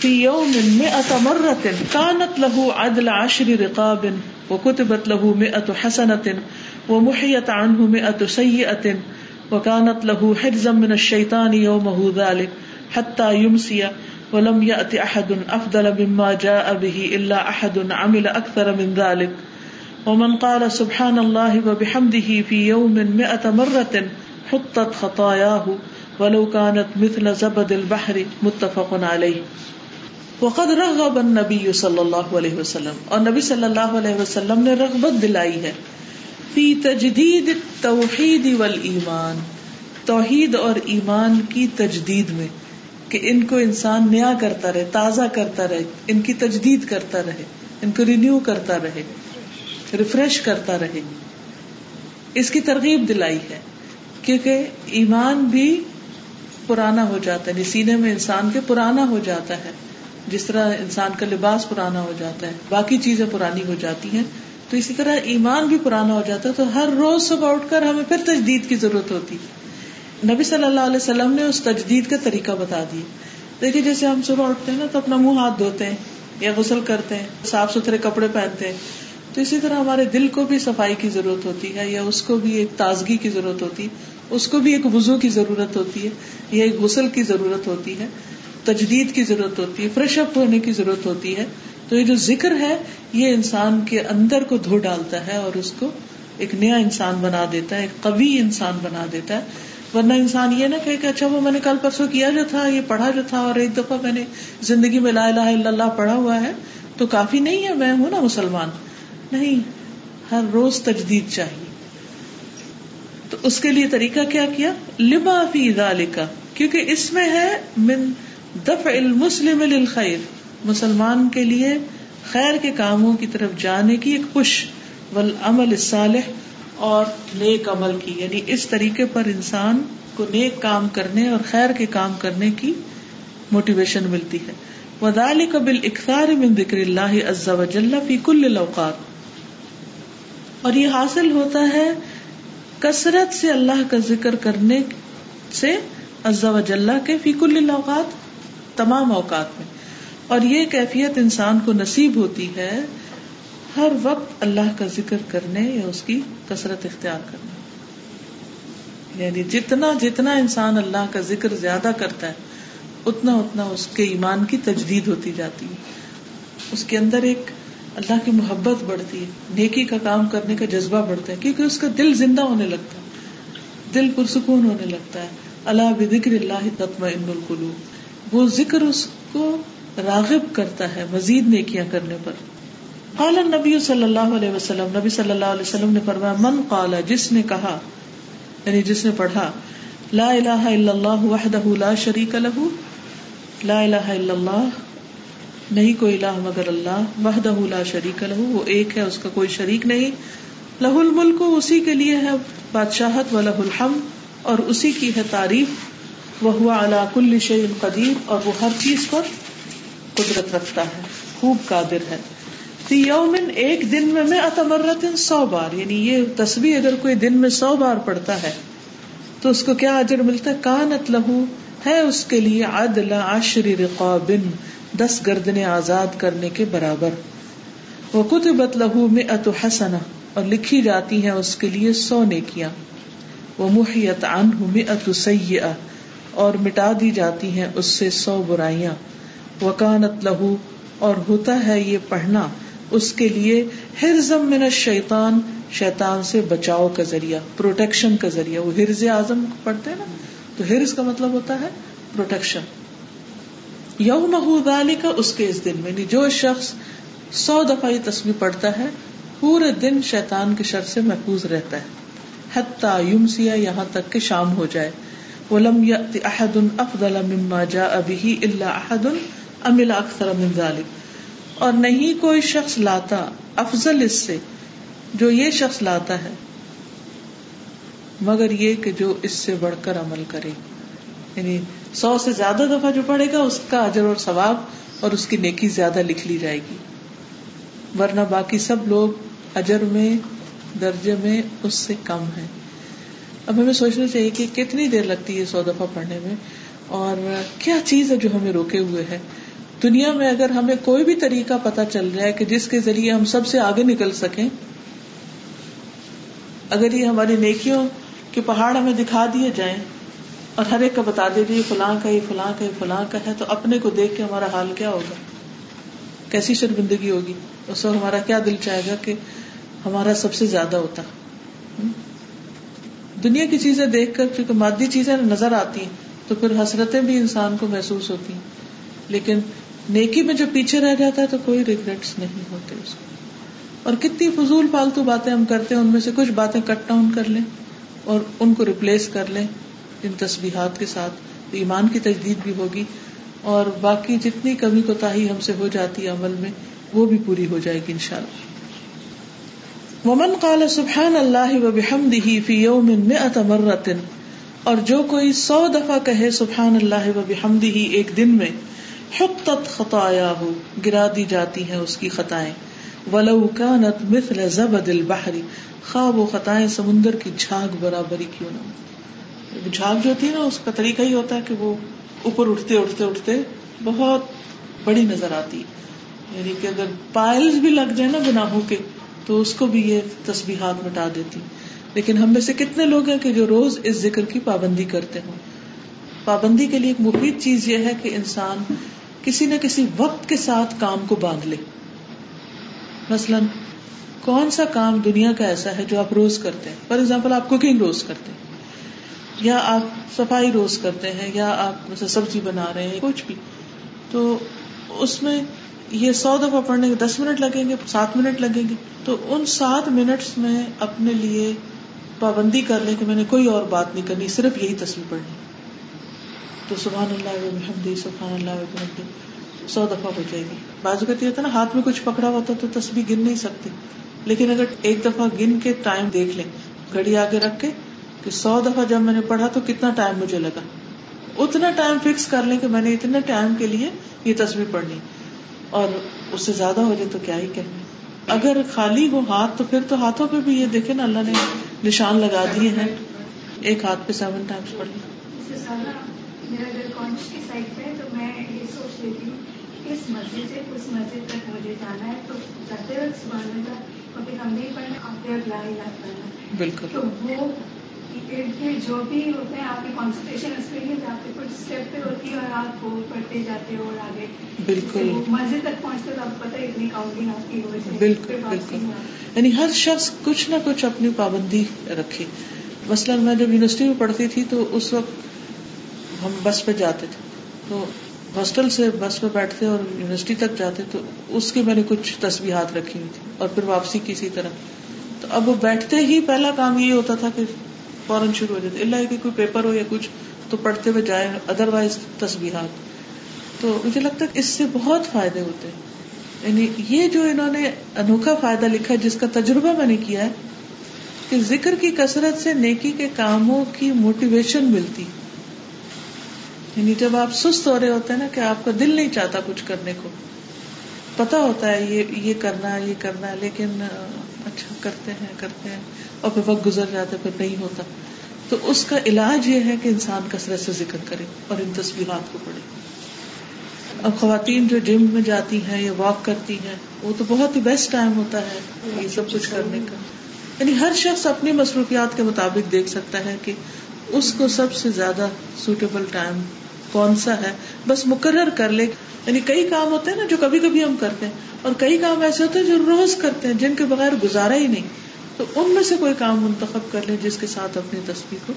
في يوم مئة مرة كانت له عدل عشر رقاب وكتبت له مئة حسنة ومحيت عنه مئة سيئة وكانت له حجزا من الشيطان يومه ذلك حتى يمسي ولم يأت أحد أفضل مما جاء به إلا أحد عمل أكثر من ذلك ومن قال سبحان الله وبحمده في يوم مئة مرة حطت خطاياه ولو كانت مثل زبد البحر متفق عليه وقد رغب النبی صلی اللہ علیہ وسلم، اور نبی صلی اللہ علیہ وسلم نے رغبت دلائی ہے. فی تجدید توحید والایمان، توحید اور ایمان کی تجدید میں. کہ ان کو انسان نیا کرتا رہے، تازہ کرتا رہے، ان کی تجدید کرتا رہے، ان کو رینیو کرتا رہے ریفریش کرتا رہے۔ اس کی ترغیب دلائی ہے، کیونکہ ایمان بھی پرانا ہو جاتا ہے سینے میں انسان کے پرانا ہو جاتا ہے۔ جس طرح انسان کا لباس پرانا ہو جاتا ہے، باقی چیزیں پرانی ہو جاتی ہیں، تو اسی طرح ایمان بھی پرانا ہو جاتا ہے، تو ہر روز صبح اٹھ کر ہمیں پھر تجدید کی ضرورت ہوتی ہے۔ نبی صلی اللہ علیہ وسلم نے اس تجدید کا طریقہ بتا دیا۔ دیکھیے جیسے ہم صبح اٹھتے ہیں نا تو اپنا منہ ہاتھ دھوتے ہیں یا غسل کرتے ہیں، صاف ستھرے کپڑے پہنتے ہیں۔ تو اسی طرح ہمارے دل کو بھی صفائی کی ضرورت ہوتی ہے یا اس کو بھی ایک تازگی کی ضرورت ہوتی ہے۔ اس کو بھی ایک وضو کی ضرورت ہوتی ہے، یا ایک غسل کی ضرورت ہوتی ہے۔ تجدید کی ضرورت ہوتی ہے، فریش اپ ہونے کی ضرورت ہوتی ہے۔ تو یہ جو ذکر ہے، یہ انسان کے اندر کو دھو ڈالتا ہے اور اس کو ایک نیا انسان بنا دیتا ہے، ایک قوی انسان بنا دیتا ہے۔ ورنہ انسان یہ نہ کہ اچھا وہ میں نے کل پرسوں کیا جو تھا، یہ پڑھا جو تھا، اور ایک دفعہ میں نے زندگی میں لا الہ الا اللہ پڑھا ہوا ہے، تو کافی نہیں ہے، میں ہوں نا مسلمان۔ نہیں، ہر روز تجدید چاہیے۔ تو اس کے لیے طریقہ کیا کیا؟ لما فی ذالکا کیونکہ اس میں ہے من دفع المسلم للخیر۔ مسلمان کے لیے خیر کے کاموں کی طرف جانے کی ایک پش۔ والعمل الصالح اور نیک عمل کی۔ یعنی اس طریقے پر انسان کو نیک کام کرنے اور خیر کے کام کرنے کی موٹیویشن ملتی ہے۔ وذالک بالاکثار من ذکر اللہ عز وجل فی کل الاوقات اور یہ حاصل ہوتا ہے کثرت سے اللہ کا ذکر کرنے سے عز و کے فی کل الاوقات تمام اوقات میں۔ اور یہ کیفیت انسان کو نصیب ہوتی ہے ہر وقت اللہ کا ذکر کرنے یا اس کی کثرت اختیار کرنے۔ یعنی جتنا جتنا انسان اللہ کا ذکر زیادہ کرتا ہے، اتنا اتنا اس کے ایمان کی تجدید ہوتی جاتی ہے۔ اس کے اندر ایک اللہ کی محبت بڑھتی ہے، نیکی کا کام کرنے کا جذبہ بڑھتا ہے، کیونکہ اس کا دل زندہ ہونے لگتا ہے۔ دل پرسکون ہونے لگتا ہے۔ اللہ بکر اللہ تطمئن ان القلوب۔ وہ ذکر اس کو راغب کرتا ہے، مزید نیکیاں کرنے پر۔ قال نبی صلی اللہ علیہ وسلم، نبی صلی اللہ علیہ وسلم نے فرمایا، من قال، جس نے کہا یعنی جس نے پڑھا، لا الہ الا اللہ وحدہ لا شریک له لا الہ الا اللہ، نہیں کوئی الہ مگر اللہ، وحدہ لا شریک لہو وہ ایک ہے، اس کا کوئی شریک نہیں، لہ الملک، اسی کے لیے ہے بادشاہت، و لہ الحم اور اسی کی ہے تعریف، وہ ہوا علا کل شعین قدیر، اور وہ ہر چیز پر قدرت رکھتا ہے، خوب قادر ہے۔ یومن، ایک دن میں میں اتمرت سو بار یعنی یہ تصویر اگر کوئی دن میں سو بار پڑتا ہے، تو اس کو کیا اجر ملتا ہے؟ کانت لہو، ہے اس کے لیے عدل عشر رقابن دس گردنے آزاد کرنے کے برابر۔ وہ کتبت لہو میں ات حسنا اور لکھی جاتی ہیں اس کے لیے سو نیکیاں۔ وہ محیت ان میں ات اور مٹا دی جاتی ہیں اس سے سو برائیاں۔ وکانت لہو، اور ہوتا ہے یہ پڑھنا۔ اس کے لیے ہرزم من شیتان شیتان سے بچاؤ کا ذریعہ پروٹیکشن کا ذریعہ۔ وہ ہرز اعظم پڑھتے ہیں نا؟ تو ہرز کا مطلب ہوتا ہے پروٹیکشن یوم دالی کا اس کے اس دن میں یعنی جو شخص سو دفعہ یہ تصویر پڑھتا ہے، پورے دن شیطان کے شر سے محفوظ رہتا ہے۔ حتیٰ یمسیا یہاں تک کہ شام ہو جائے۔ ولم یأت احد افضل مما جاء به الا احد عمل اکثر من ذلك اور نہیں کوئی شخص لاتا، افضل اس سے جو یہ شخص لاتا ہے، مگر یہ کہ جو اس سے بڑھ کر عمل کرے۔ یعنی سو سے زیادہ دفعہ جو پڑھے گا، اس کا اجر اور ثواب اور اس کی نیکی زیادہ لکھ لی جائے گی۔ ورنہ باقی سب لوگ اجر میں، درجے میں اس سے کم ہے اب ہمیں سوچنا چاہیے کہ کتنی دیر لگتی ہے سو دفعہ پڑھنے میں، اور کیا چیز ہے جو ہمیں روکے ہوئے ہے؟ دنیا میں اگر ہمیں کوئی بھی طریقہ پتا چل جائے کہ جس کے ذریعے ہم سب سے آگے نکل سکیں، اگر یہ ہماری نیکیوں کے پہاڑ ہمیں دکھا دیے جائیں اور ہر ایک کا بتا دے یہ فلاں کا، یہ فلاں کا، یہ فلاں کا ہے، تو اپنے کو دیکھ کے ہمارا حال کیا ہوگا؟ کیسی شرمندگی ہوگی؟ اس وقت ہمارا کیا دل چاہے گا کہ ہمارا سب سے زیادہ ہوتا؟ دنیا کی چیزیں دیکھ کر کیونکہ مادی چیزیں نظر آتی ہیں، تو پھر حسرتیں بھی انسان کو محسوس ہوتی ہیں۔ لیکن نیکی میں جو پیچھے رہ جاتا ہے تو کوئی ریگریٹس نہیں ہوتے اس کو۔ اور کتنی فضول فالتو باتیں ہم کرتے ہیں، ان میں سے کچھ باتیں کٹ ڈاؤن کر لیں اور ان کو ریپلیس کر لیں ان تصویرات کے ساتھ ایمان کی تجدید بھی ہوگی۔ اور باقی جتنی کمی کو تاہی ہم سے ہو جاتی ہے عمل میں، وہ بھی پوری ہو جائے گی ان شاء اللہ ومن قال سبحان اللہ و بحمدہ فی یوم مئت مرت اور جو کوئی سو دفعہ کہے سبحان اللہ و بحمدہ ایک دن میں حقت خطایا ہو گرا دی جاتی ہیں اس کی خطائیں۔ ولو كانت مثل زبد البحر، خواب و خطائیں سمندر کی جھاگ برابری کیوں نہ جھاگ جو ہوتی ہے نا، اس کا طریقہ ہی ہوتا ہے کہ وہ اوپر اٹھتے اٹھتے اٹھتے بہت بڑی نظر آتی۔ یعنی کہ اگر پائلز بھی لگ جائے نا گناہوں کے، تو اس کو بھی یہ تسبیحات مٹا دیتی۔ لیکن ہم میں سے کتنے لوگ ہیں کہ جو روز اس ذکر کی پابندی کرتے ہوں۔ پابندی کے لیے ایک مفید چیز یہ ہے کہ انسان کسی نہ کسی وقت کے ساتھ کام کو باندھ لے۔ مثلاً، کون سا کام دنیا کا ایسا ہے جو آپ روز کرتے ہیں؟ فار ایگزامپل آپ کوکنگ روز کرتے ہیں۔ یا آپ صفائی روز کرتے ہیں، یا آپ سبزی بنا رہے ہیں، کچھ بھی۔ تو اس میں یہ سو دفعہ پڑھنے کے دس منٹ لگیں گے، سات منٹ لگیں گے۔ تو ان سات منٹس میں اپنے لیے پابندی کر لیں کہ میں نے کوئی اور بات نہیں کرنی، صرف یہی تصویر پڑھنی۔ تو سبحان اللہ محمد سبحان اللہ محمد سو دفعہ ہو جائے گی۔ بازو کہتی ہے نا، ہاتھ میں کچھ پکڑا ہوتا تو تصویر گن نہیں سکتی لیکن اگر ایک دفعہ گن کے ٹائم دیکھ لیں، گھڑی آگے رکھ کے کہ سو دفعہ جب میں نے پڑھا تو کتنا ٹائم مجھے لگا۔ اتنا ٹائم فکس کر لیں کہ میں نے اتنے ٹائم کے لیے یہ تصویر پڑھنی۔ اور اس سے زیادہ ہو جائے تو کیا ہی کہنا اگر خالی ہو ہاتھ تو پھر تو ہاتھوں پہ بھی یہ دیکھے نا، اللہ نے نشان لگا دیے ہیں۔ ایک ہاتھ پہ سیون ٹائمس پڑھ میرا اگر کونچ کی سائڈ پہ تو میں یہ سوچ لیتی ہوں اس مسجد سے اس مسجد تک مجھے جانا ہے تو جاتے وقت سبحان کا کبھی ہم نہیں پڑھنا آپ کے لا ہی پڑھنا بالکل۔ تو وہ جو بھی ہوتے ہیں آپ کی کانسنٹریشن اس میں آپ کی کچھ اسٹیپ پہ ہوتی ہے اور آپ وہ پڑھتے جاتے ہو اور آگے بالکل۔ مسجد تک پہنچتے تو آپ کو پتہ اتنی کاؤنٹنگ آپ کی ہو بالکل بالکل۔ یعنی ہر شخص کچھ نہ کچھ اپنی پابندی رکھے۔ مثلاً میں جب یونیورسٹی میں پڑھتی تھی تو اس وقت ہم بس پہ جاتے تھے۔ تو ہاسٹل سے بس پہ بیٹھتے اور یونیورسٹی تک جاتے تو اس کی میں نے کچھ تصویرات رکھی ہوئی تھی اور پھر واپسی کسی طرح۔ تو اب بیٹھتے ہی پہلا کام یہ ہوتا تھا کہ فوراً شروع ہو جاتے۔ اللہ کہ کوئی پیپر ہو یا کچھ تو پڑھتے ہوئے جائے ادر وائز تصویرات تو مجھے لگتا ہے اس سے بہت فائدے ہوتے ہیں۔ یعنی یہ جو انہوں نے انوکھا فائدہ لکھا جس کا تجربہ میں نے کیا ہے، کہ ذکر کی کثرت سے نیکی کے کاموں کی موٹیویشن ملتی۔ یعنی جب آپ سست ہو رہے ہوتے ہیں نا کہ آپ کا دل نہیں چاہتا کچھ کرنے کو پتا ہوتا ہے یہ یہ کرنا ہے یہ کرنا ہے لیکن اچھا کرتے ہیں کرتے ہیں، اور پھر وقت گزر جاتا پھر نہیں ہوتا۔ تو اس کا علاج یہ ہے کہ انسان کثرت سے ذکر کرے اور ان تصویرات کو پڑھے۔ اب خواتین جو جم میں جاتی ہیں یا واک کرتی ہیں، وہ تو بہت ہی بیسٹ ٹائم ہوتا ہے یہ سب کچھ کرنے کا۔ یعنی ہر شخص اپنی مصروفیات کے مطابق دیکھ سکتا ہے کہ اس کو سب سے زیادہ سوٹیبل ٹائم کون سا ہے، بس مقرر کر لے۔ یعنی کئی کام ہوتے ہیں نا جو کبھی کبھی ہم کرتے ہیں، اور کئی کام ایسے ہوتے ہیں جو روز کرتے ہیں، جن کے بغیر گزارا ہی نہیں۔ تو ان میں سے کوئی کام منتخب کر لیں جس کے ساتھ اپنی تصویر کو۔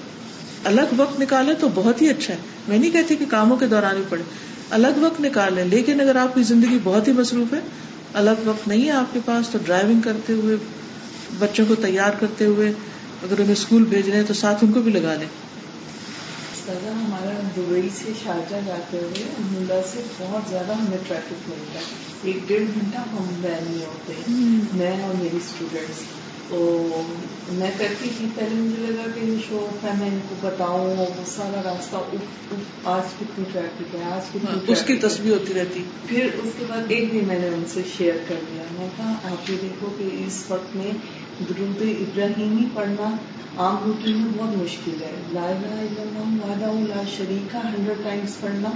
الگ وقت نکالے تو بہت ہی اچھا ہے۔ میں نہیں کہتی کہ کاموں کے دوران ہی پڑے الگ وقت نکالے لیکن اگر آپ کی زندگی بہت ہی مصروف ہے، الگ وقت نہیں ہے آپ کے پاس تو ڈرائیونگ کرتے ہوئے، بچوں کو تیار کرتے ہوئے، اگر انہیں اسکول بھیج رہے ہیں تو ساتھ ان کو بھی لگا لیں۔ ہمارا دبئی سے شارجہ جاتے ہوئے ملا سے بہت زیادہ ہمیں ٹریفک ملتا ہے۔ ایک ڈیڑھ گھنٹہ ہم وین میں ہوتے ہیں میں اور میری اسٹوڈینٹس تو میں کرتی تھی پہلے مجھے لگا کہ شوق ہے میں ان کو بتاؤں وہ سارا راستہ آج کتنی ٹریفک ہے آج کتنی ہاں، اس کی تصویر ہوتی رہتی۔ پھر اس کے بعد ایک دن میں نے ان سے شیئر کر دیا۔ میں کہا آپ یہ دیکھو کہ اس وقت میں درود ابراہیمی پڑھنا عام روٹین میں بہت مشکل ہے۔ لا الہ الا اللہ وحدہ لا شریکہ ہنڈریڈ ٹائمز پڑھنا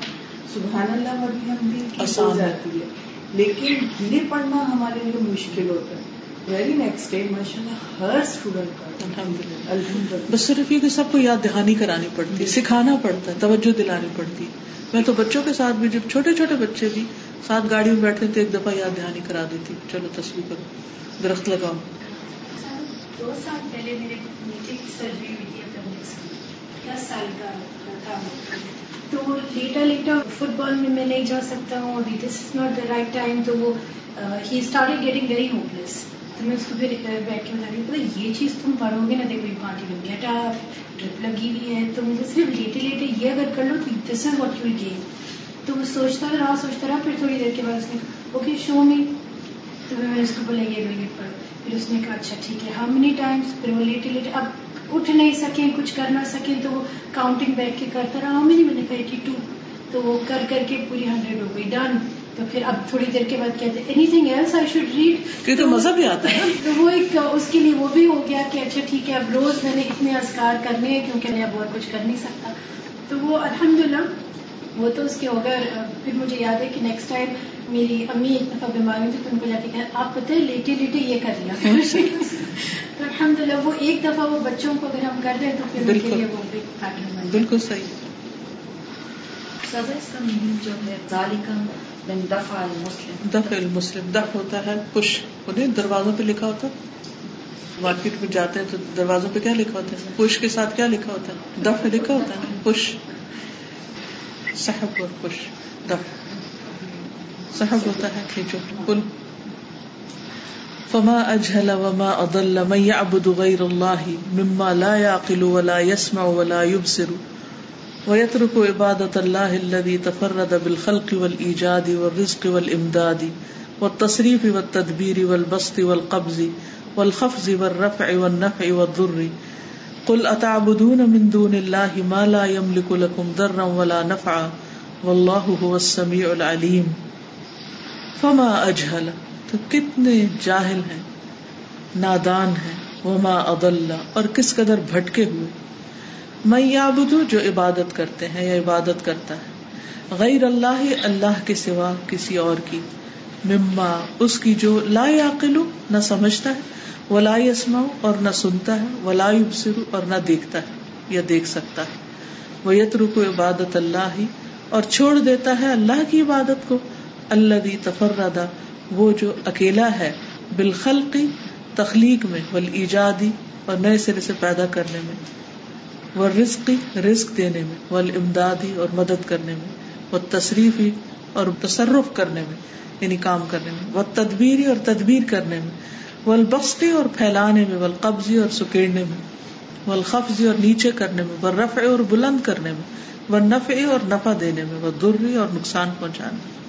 سبحان اللہ و بحمدی ہو جاتی ہے۔ لیکن یہ پڑھنا ہمارے لیے مشکل ہوتا ہے۔ ویری نیکسٹ ڈے ماشاء اللہ ہر الحمد للہ بس صرف یہ کہ سب کو یاد دہانی کرانی پڑتی ہے سکھانا پڑتا ہے توجہ دلانی پڑتی ہے۔ میں تو بچوں کے ساتھ بھی جب چھوٹے چھوٹے بچے بھی ساتھ گاڑی میں بیٹھے تو ایک دفعہ یاد دہانی کرا دیتی چلو تصویر کرو۔ درخت لگاؤ۔ دو سال پہلے میرے نیچے کی سرجری ہوئی تھی اپنڈکس کی۔ دس سال کا تھا۔ تو وہ لیٹا لیٹا فٹ بال میں میں نہیں جا سکتا ہوں۔ ابھی this is not the right time تو وہ ہی start getting very hopeless تو میں اس کو پھر بیٹھ کے بتا رہی پتا یہ چیز تم پڑھو گے نا دیکھو یہ پارٹی میں گیٹ ڈرپ لگی ہوئی ہے تو مجھے صرف لیٹے لیٹے یہ اگر کر لو تو this is what you game تو وہ سوچتا رہا سوچتا رہا، پھر تھوڑی دیر کے بعد اس نے اوکے شو می تو پھر میں اس کو بولا، یہ یہ پڑھ۔ پھر اس نے کہا اچھا ٹھیک ہے ہاؤ مینی ٹائمس پھر وہ لیٹے لیٹے اب اٹھ نہیں سکیں کچھ کر نہ سکیں تو وہ کاؤنٹنگ بیٹھ کے کرتا رہا۔ ہاؤ مینی میں نے کہا ایٹی ٹو تو وہ کر کر کے پوری ہنڈریڈ ہو گئی ڈن تو پھر اب تھوڑی دیر کے بعد کہتے anything else I should read تو مزہ بھی آتا ہے۔ تو وہ ایک اس کے لیے وہ بھی ہو گیا کہ اچھا ٹھیک ہے اب روز میں نے اتنے اذکار کرنے ہیں کیونکہ میں اب اور کچھ کر نہیں سکتا۔ تو وہ الحمدللہ وہ تو اس کے ہو گئے پھر مجھے یاد ہے کہ نیکسٹ ٹائم میری امی ایک دفعہ بیمار ہوئی تھی تو ان کو جاتے کہ آپ پتہ ہے لیٹے لیٹے یہ کر لیا۔ تو الحمد للہ وہ ایک دفعہ وہ بچوں کو اگر ہم کر دیں تو پھر ان کے بالکل۔ لیے وہ بھی فائدہ مند ہے۔ بالکل صحیح۔ سزا اس کا میننگ جو ہے ذالکا من دفع المسلم۔ دف المسلم۔ دف ہوتا ہے پش انہیں دروازوں پہ لکھا ہوتا مارکیٹ میں جاتے ہیں تو دروازوں پہ کیا لکھا ہوتا ہے؟ پش کے ساتھ کیا لکھا ہوتا ہے؟ دف لکھا ہوتا ہے۔ پش صحب اور پش دف صحب ہوتا ہے کھینچو پل فما اجهل وما اضل من يعبد غير الله مما لا يعقل ولا يسمع ولا يبصر ويترك عبادة الله الذي تفرد بالخلق والإيجاد والرزق والإمداد والتصريف والتدبير والبسط والقبض والخفض والرفع والنفع والضر قل أتعبدون من دون الله ما لا يملك لكم ضرا ولا نفعا والله هو السميع العليم فما أجهل تو کتنے جاہل ہیں، نادان ہیں، وما اضل، اور کس قدر بھٹکے ہوئے۔ میں یابدو جو عبادت کرتے ہیں یا عبادت کرتا ہے۔ غیر اللہ اللہ کے سوا کسی اور کی۔ مما، اس کی جو لا یعقلو نہ سمجھتا ہے، ولا یسمع، اور نہ سنتا ہے، ولا یبصر، اور نہ دیکھتا ہے، یا دیکھ سکتا ہے۔ وہ یترک عبادت اللہ ہی اور چھوڑ دیتا ہے اللہ کی عبادت کو۔ اللہ تفردا وہ جو اکیلا ہے بالخلقی تخلیق میں ول ایجادی اور نئے سرے سے پیدا کرنے میں وہ رزق دینے میں ول امدادی اور مدد کرنے میں وہ تصریفی اور تصرف کرنے میں یعنی کام کرنے میں وہ تدبیری اور تدبیر کرنے میں ول اور پھیلانے میں ول قبضی اور سکیڑنے میں والخفضی اور نیچے کرنے میں وہ رفع اور بلند کرنے میں وہ نفع اور نفع دینے میں وہ دری اور نقصان پہنچانے میں۔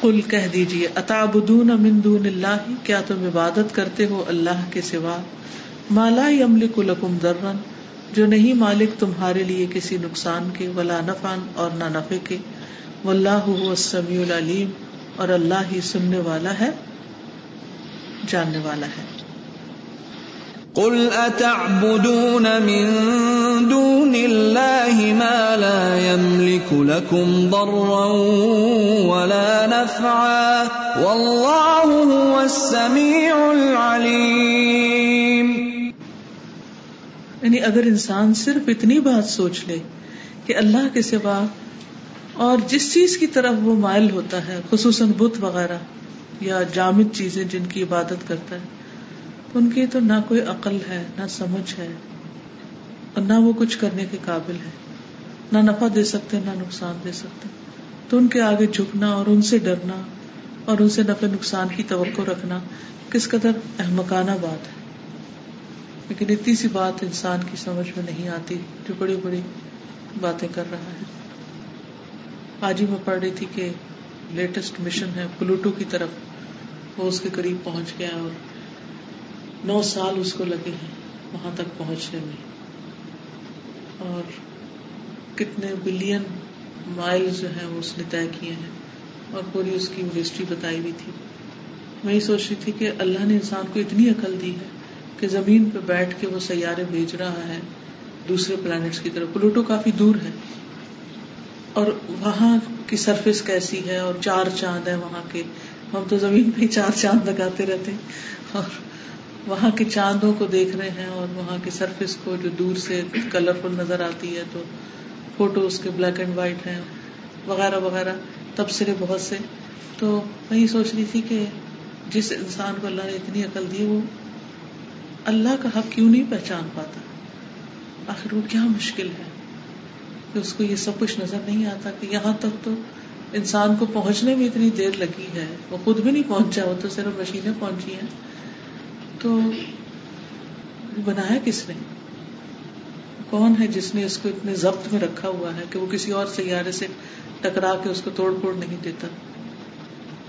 کل کہہ دیجیے اتابدون من دون اللہ کیا تم عبادت کرتے ہو اللہ کے سوا؟ مالا یملک لکم درن جو نہیں مالک تمہارے لیے کسی نقصان کے، ولا نفان اور نہ نفع کے۔ واللہ هو السمیع العلیم اور اللہ ہی سننے والا ہے، جاننے والا ہے۔ قل اتعبدون من دون الله ما لا يملك لكم ضرا ولا نفعا والله هو السميع العليم یعنی اگر انسان صرف اتنی بات سوچ لے کہ اللہ کے سوا اور جس چیز کی طرف وہ مائل ہوتا ہے، خصوصاً بت وغیرہ یا جامد چیزیں جن کی عبادت کرتا ہے۔ ان کی تو نہ کوئی عقل ہے، نہ سمجھ ہے اور نہ وہ کچھ کرنے کے قابل ہے۔ نہ نفع دے سکتے، نہ نقصان دے سکتے۔ تو ان کے آگے جھکنا اور ان سے ڈرنا اور ان سے نفع نقصان کی توقع رکھنا کس قدر احمقانہ بات ہے۔ لیکن اتنی سی بات انسان کی سمجھ میں نہیں آتی جو بڑی بڑی باتیں کر رہا ہے۔ آج ہی میں پڑھ رہی تھی کہ لیٹسٹ مشن ہے، پلوٹو کی طرف، وہ اس کے قریب پہنچ گیا اور نو سال اس کو لگے ہیں وہاں تک پہنچنے میں۔ اور کتنے بلین مائل جو ہیں وہ اس نے طے کیے ہیں۔ اور پوری اس کی ہسٹری بتائی ہوئی تھی۔ میں یہ سوچ رہی تھی کہ اللہ نے انسان کو اتنی عقل دی ہے کہ زمین پہ بیٹھ کے وہ سیارے بھیج رہا ہے دوسرے پلانٹس کی طرف۔ پلوٹو کافی دور ہے۔ اور وہاں کی سرفیس کیسی ہے اور چار چاند ہے وہاں کے۔ ہم تو زمین پہ ہی چار چاند لگاتے رہتے اور وہاں کے چاندوں کو دیکھ رہے ہیں اور وہاں کی سرفیس کو جو دور سے کلرفل نظر آتی ہے تو فوٹو اس کے بلیک اینڈ وائٹ ہیں، وغیرہ وغیرہ۔ تبصرے بہت سے۔ تو میں یہ سوچ رہی تھی کہ جس انسان کو اللہ نے اتنی عقل دی، وہ اللہ کا حق کیوں نہیں پہچان پاتا؟ آخر وہ کیا مشکل ہے؟ کہ اس کو یہ سب کچھ نظر نہیں آتا کہ یہاں تک تو انسان کو پہنچنے میں اتنی دیر لگی ہے۔ وہ خود بھی نہیں پہنچا، وہ تو صرف مشینیں پہنچی ہیں۔ تو بنایا کس نے؟ کون ہے جس نے اس کو اتنے ضبط میں رکھا ہوا ہے کہ وہ کسی اور سیارے سے ٹکرا کے اس کو توڑ پھوڑ نہیں دیتا؟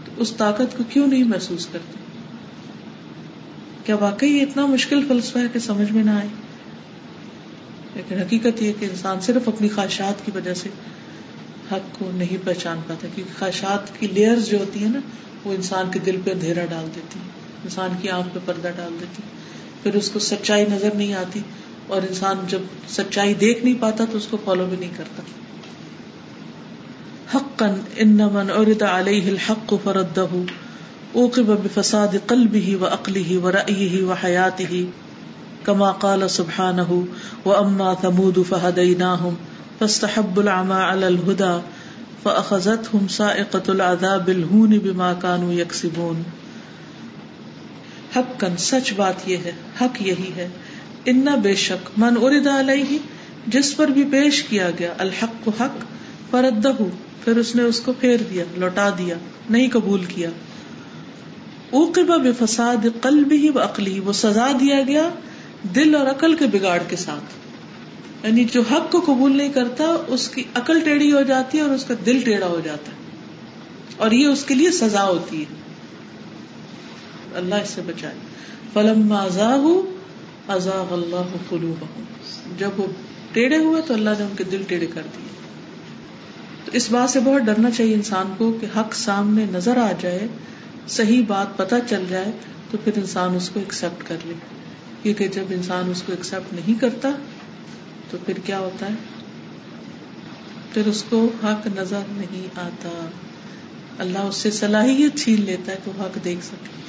تو اس طاقت کو کیوں نہیں محسوس کرتے؟ کیا واقعی یہ اتنا مشکل فلسفہ ہے کہ سمجھ میں نہ آئے؟ لیکن حقیقت یہ کہ انسان صرف اپنی خواہشات کی وجہ سے حق کو نہیں پہچان پاتا، کیونکہ خواہشات کی لیئر جو ہوتی ہے نا، وہ انسان کے دل پہ اندھیرا ڈال دیتی انسان کی آنکھ پہ پردہ ڈال دیتی، پھر اس کو سچائی نظر نہیں آتی، اور انسان جب سچائی دیکھ نہیں پاتا تو اس کو فالو بھی نہیں کرتا۔ حقا ان من عرض عليه الحق فرده اوقب بفساد قلبه وعقله ورأيه وحياته كما قال سبحانه واما ثمود فهديناهم فاستحبوا العمى على الهدى فاخذتهم صاعقه العذاب الهون بما كانوا يكسبون حقا، سچ بات یہ ہے، حق یہی ہے۔ ان بے شک من اردا علیہ جس پر بھی پیش کیا گیا، الحق کو حق فردہ پھر اس نے اس کو پھیر دیا، لوٹا دیا، نہیں قبول کیا۔ اوقبا بے فساد قلب ہی و عقلی وہ سزا دیا گیا دل اور عقل کے بگاڑ کے ساتھ۔ یعنی جو حق کو قبول نہیں کرتا، اس کی عقل ٹیڑھی ہو جاتی ہے اور اس کا دل ٹیڑھا ہو جاتا ہے۔ اور یہ اس کے لیے سزا ہوتی ہے۔ اللہ اس سے بچائے۔ فلم اللہ قلوبهم۔ جب وہ ٹیڑھے ہوئے تو اللہ نے ان کے دل ٹیڑھے کر دیے۔ تو اس بات سے بہت ڈرنا چاہیے انسان کو کہ حق سامنے نظر آ جائے، صحیح بات پتہ چل جائے، تو پھر انسان اس کو ایکسپٹ کر لے۔ کیونکہ جب انسان اس کو ایکسپٹ نہیں کرتا، تو پھر کیا ہوتا ہے؟ پھر اس کو حق نظر نہیں آتا۔ اللہ اس سے صلاحیت چھین لیتا ہے تو حق دیکھ سکے۔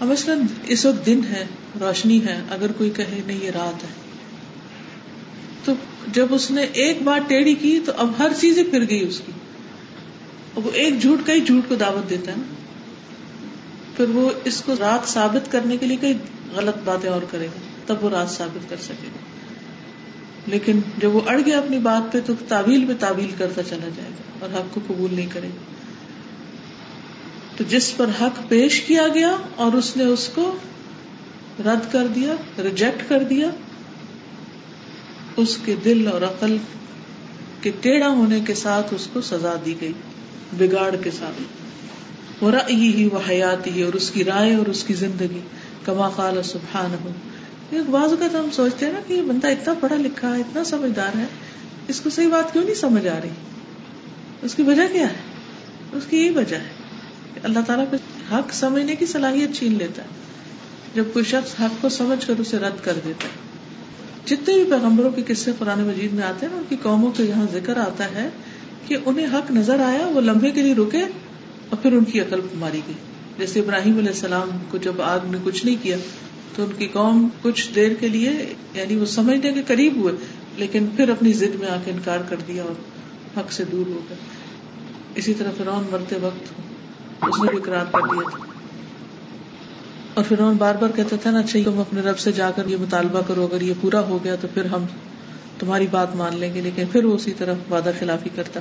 اب مثلاً اس وقت دن ہے، روشنی ہے، اگر کوئی کہے نہیں، یہ رات ہے۔ تو جب اس نے ایک بار ٹیڑھی کی، تو اب ہر چیز ہی پھر گئی اس کی۔ وہ ایک جھوٹ کئی جھوٹ کو دعوت دیتا ہے نا۔ پھر وہ اس کو رات ثابت کرنے کے لیے کئی غلط باتیں اور کرے گا۔ تب وہ رات ثابت کر سکے گا۔ لیکن جب وہ اڑ گیا اپنی بات پہ، تو تعویل پہ تعویل کرتا چلا جائے گا اور حق کو قبول نہیں کرے گا۔ تو جس پر حق پیش کیا گیا اور اس نے اس کو رد کر دیا ریجیکٹ کر دیا، اس کے دل اور عقل کے ٹیڑھا ہونے کے ساتھ اس کو سزا دی گئی، بگاڑ کے ساتھ۔ وہ رئی ہی وہ حیات ہی اور اس کی رائے اور اس کی زندگی، کما خال سبحان ہو بعض اوقات ہم سوچتے ہیں نا کہ یہ بندہ اتنا پڑھا لکھا ہے، اتنا سمجھدار ہے، اس کو صحیح بات کیوں نہیں سمجھ آ رہی؟ اس کی وجہ کیا ہے؟ اس کی یہی وجہ ہے۔ اللہ تعالیٰ کو حق سمجھنے کی صلاحیت چھین لیتا ہے۔ جب کوئی شخص حق کو سمجھ کر اسے رد کر دیتا ہے۔ جتنے بھی پیغمبروں کے قصے قرآن مجید میں آتے ہیں نا، ان کی قوموں کے یہاں ذکر آتا ہے کہ انہیں حق نظر آیا، وہ لمبے کے لیے رکے اور پھر ان کی عقل ماری گئی۔ جیسے ابراہیم علیہ السلام کو جب آگ نے کچھ نہیں کیا، تو ان کی قوم کچھ دیر کے لیے یعنی وہ سمجھنے کے قریب ہوئے، لیکن پھر اپنی ضد میں آ کے انکار کر دیا اور حق سے دور ہو گئے۔ اسی طرح فرعون مرتے وقت اس نے بھی اقرار کر دیا تھا۔ اور پھر بار بار کہتا تھا نا اچھا تم اپنے رب سے جا کر یہ مطالبہ کرو، اگر یہ پورا ہو گیا تو پھر ہم تمہاری بات مان لیں گے، لیکن پھر وہ اسی طرح وعدہ خلافی کرتا۔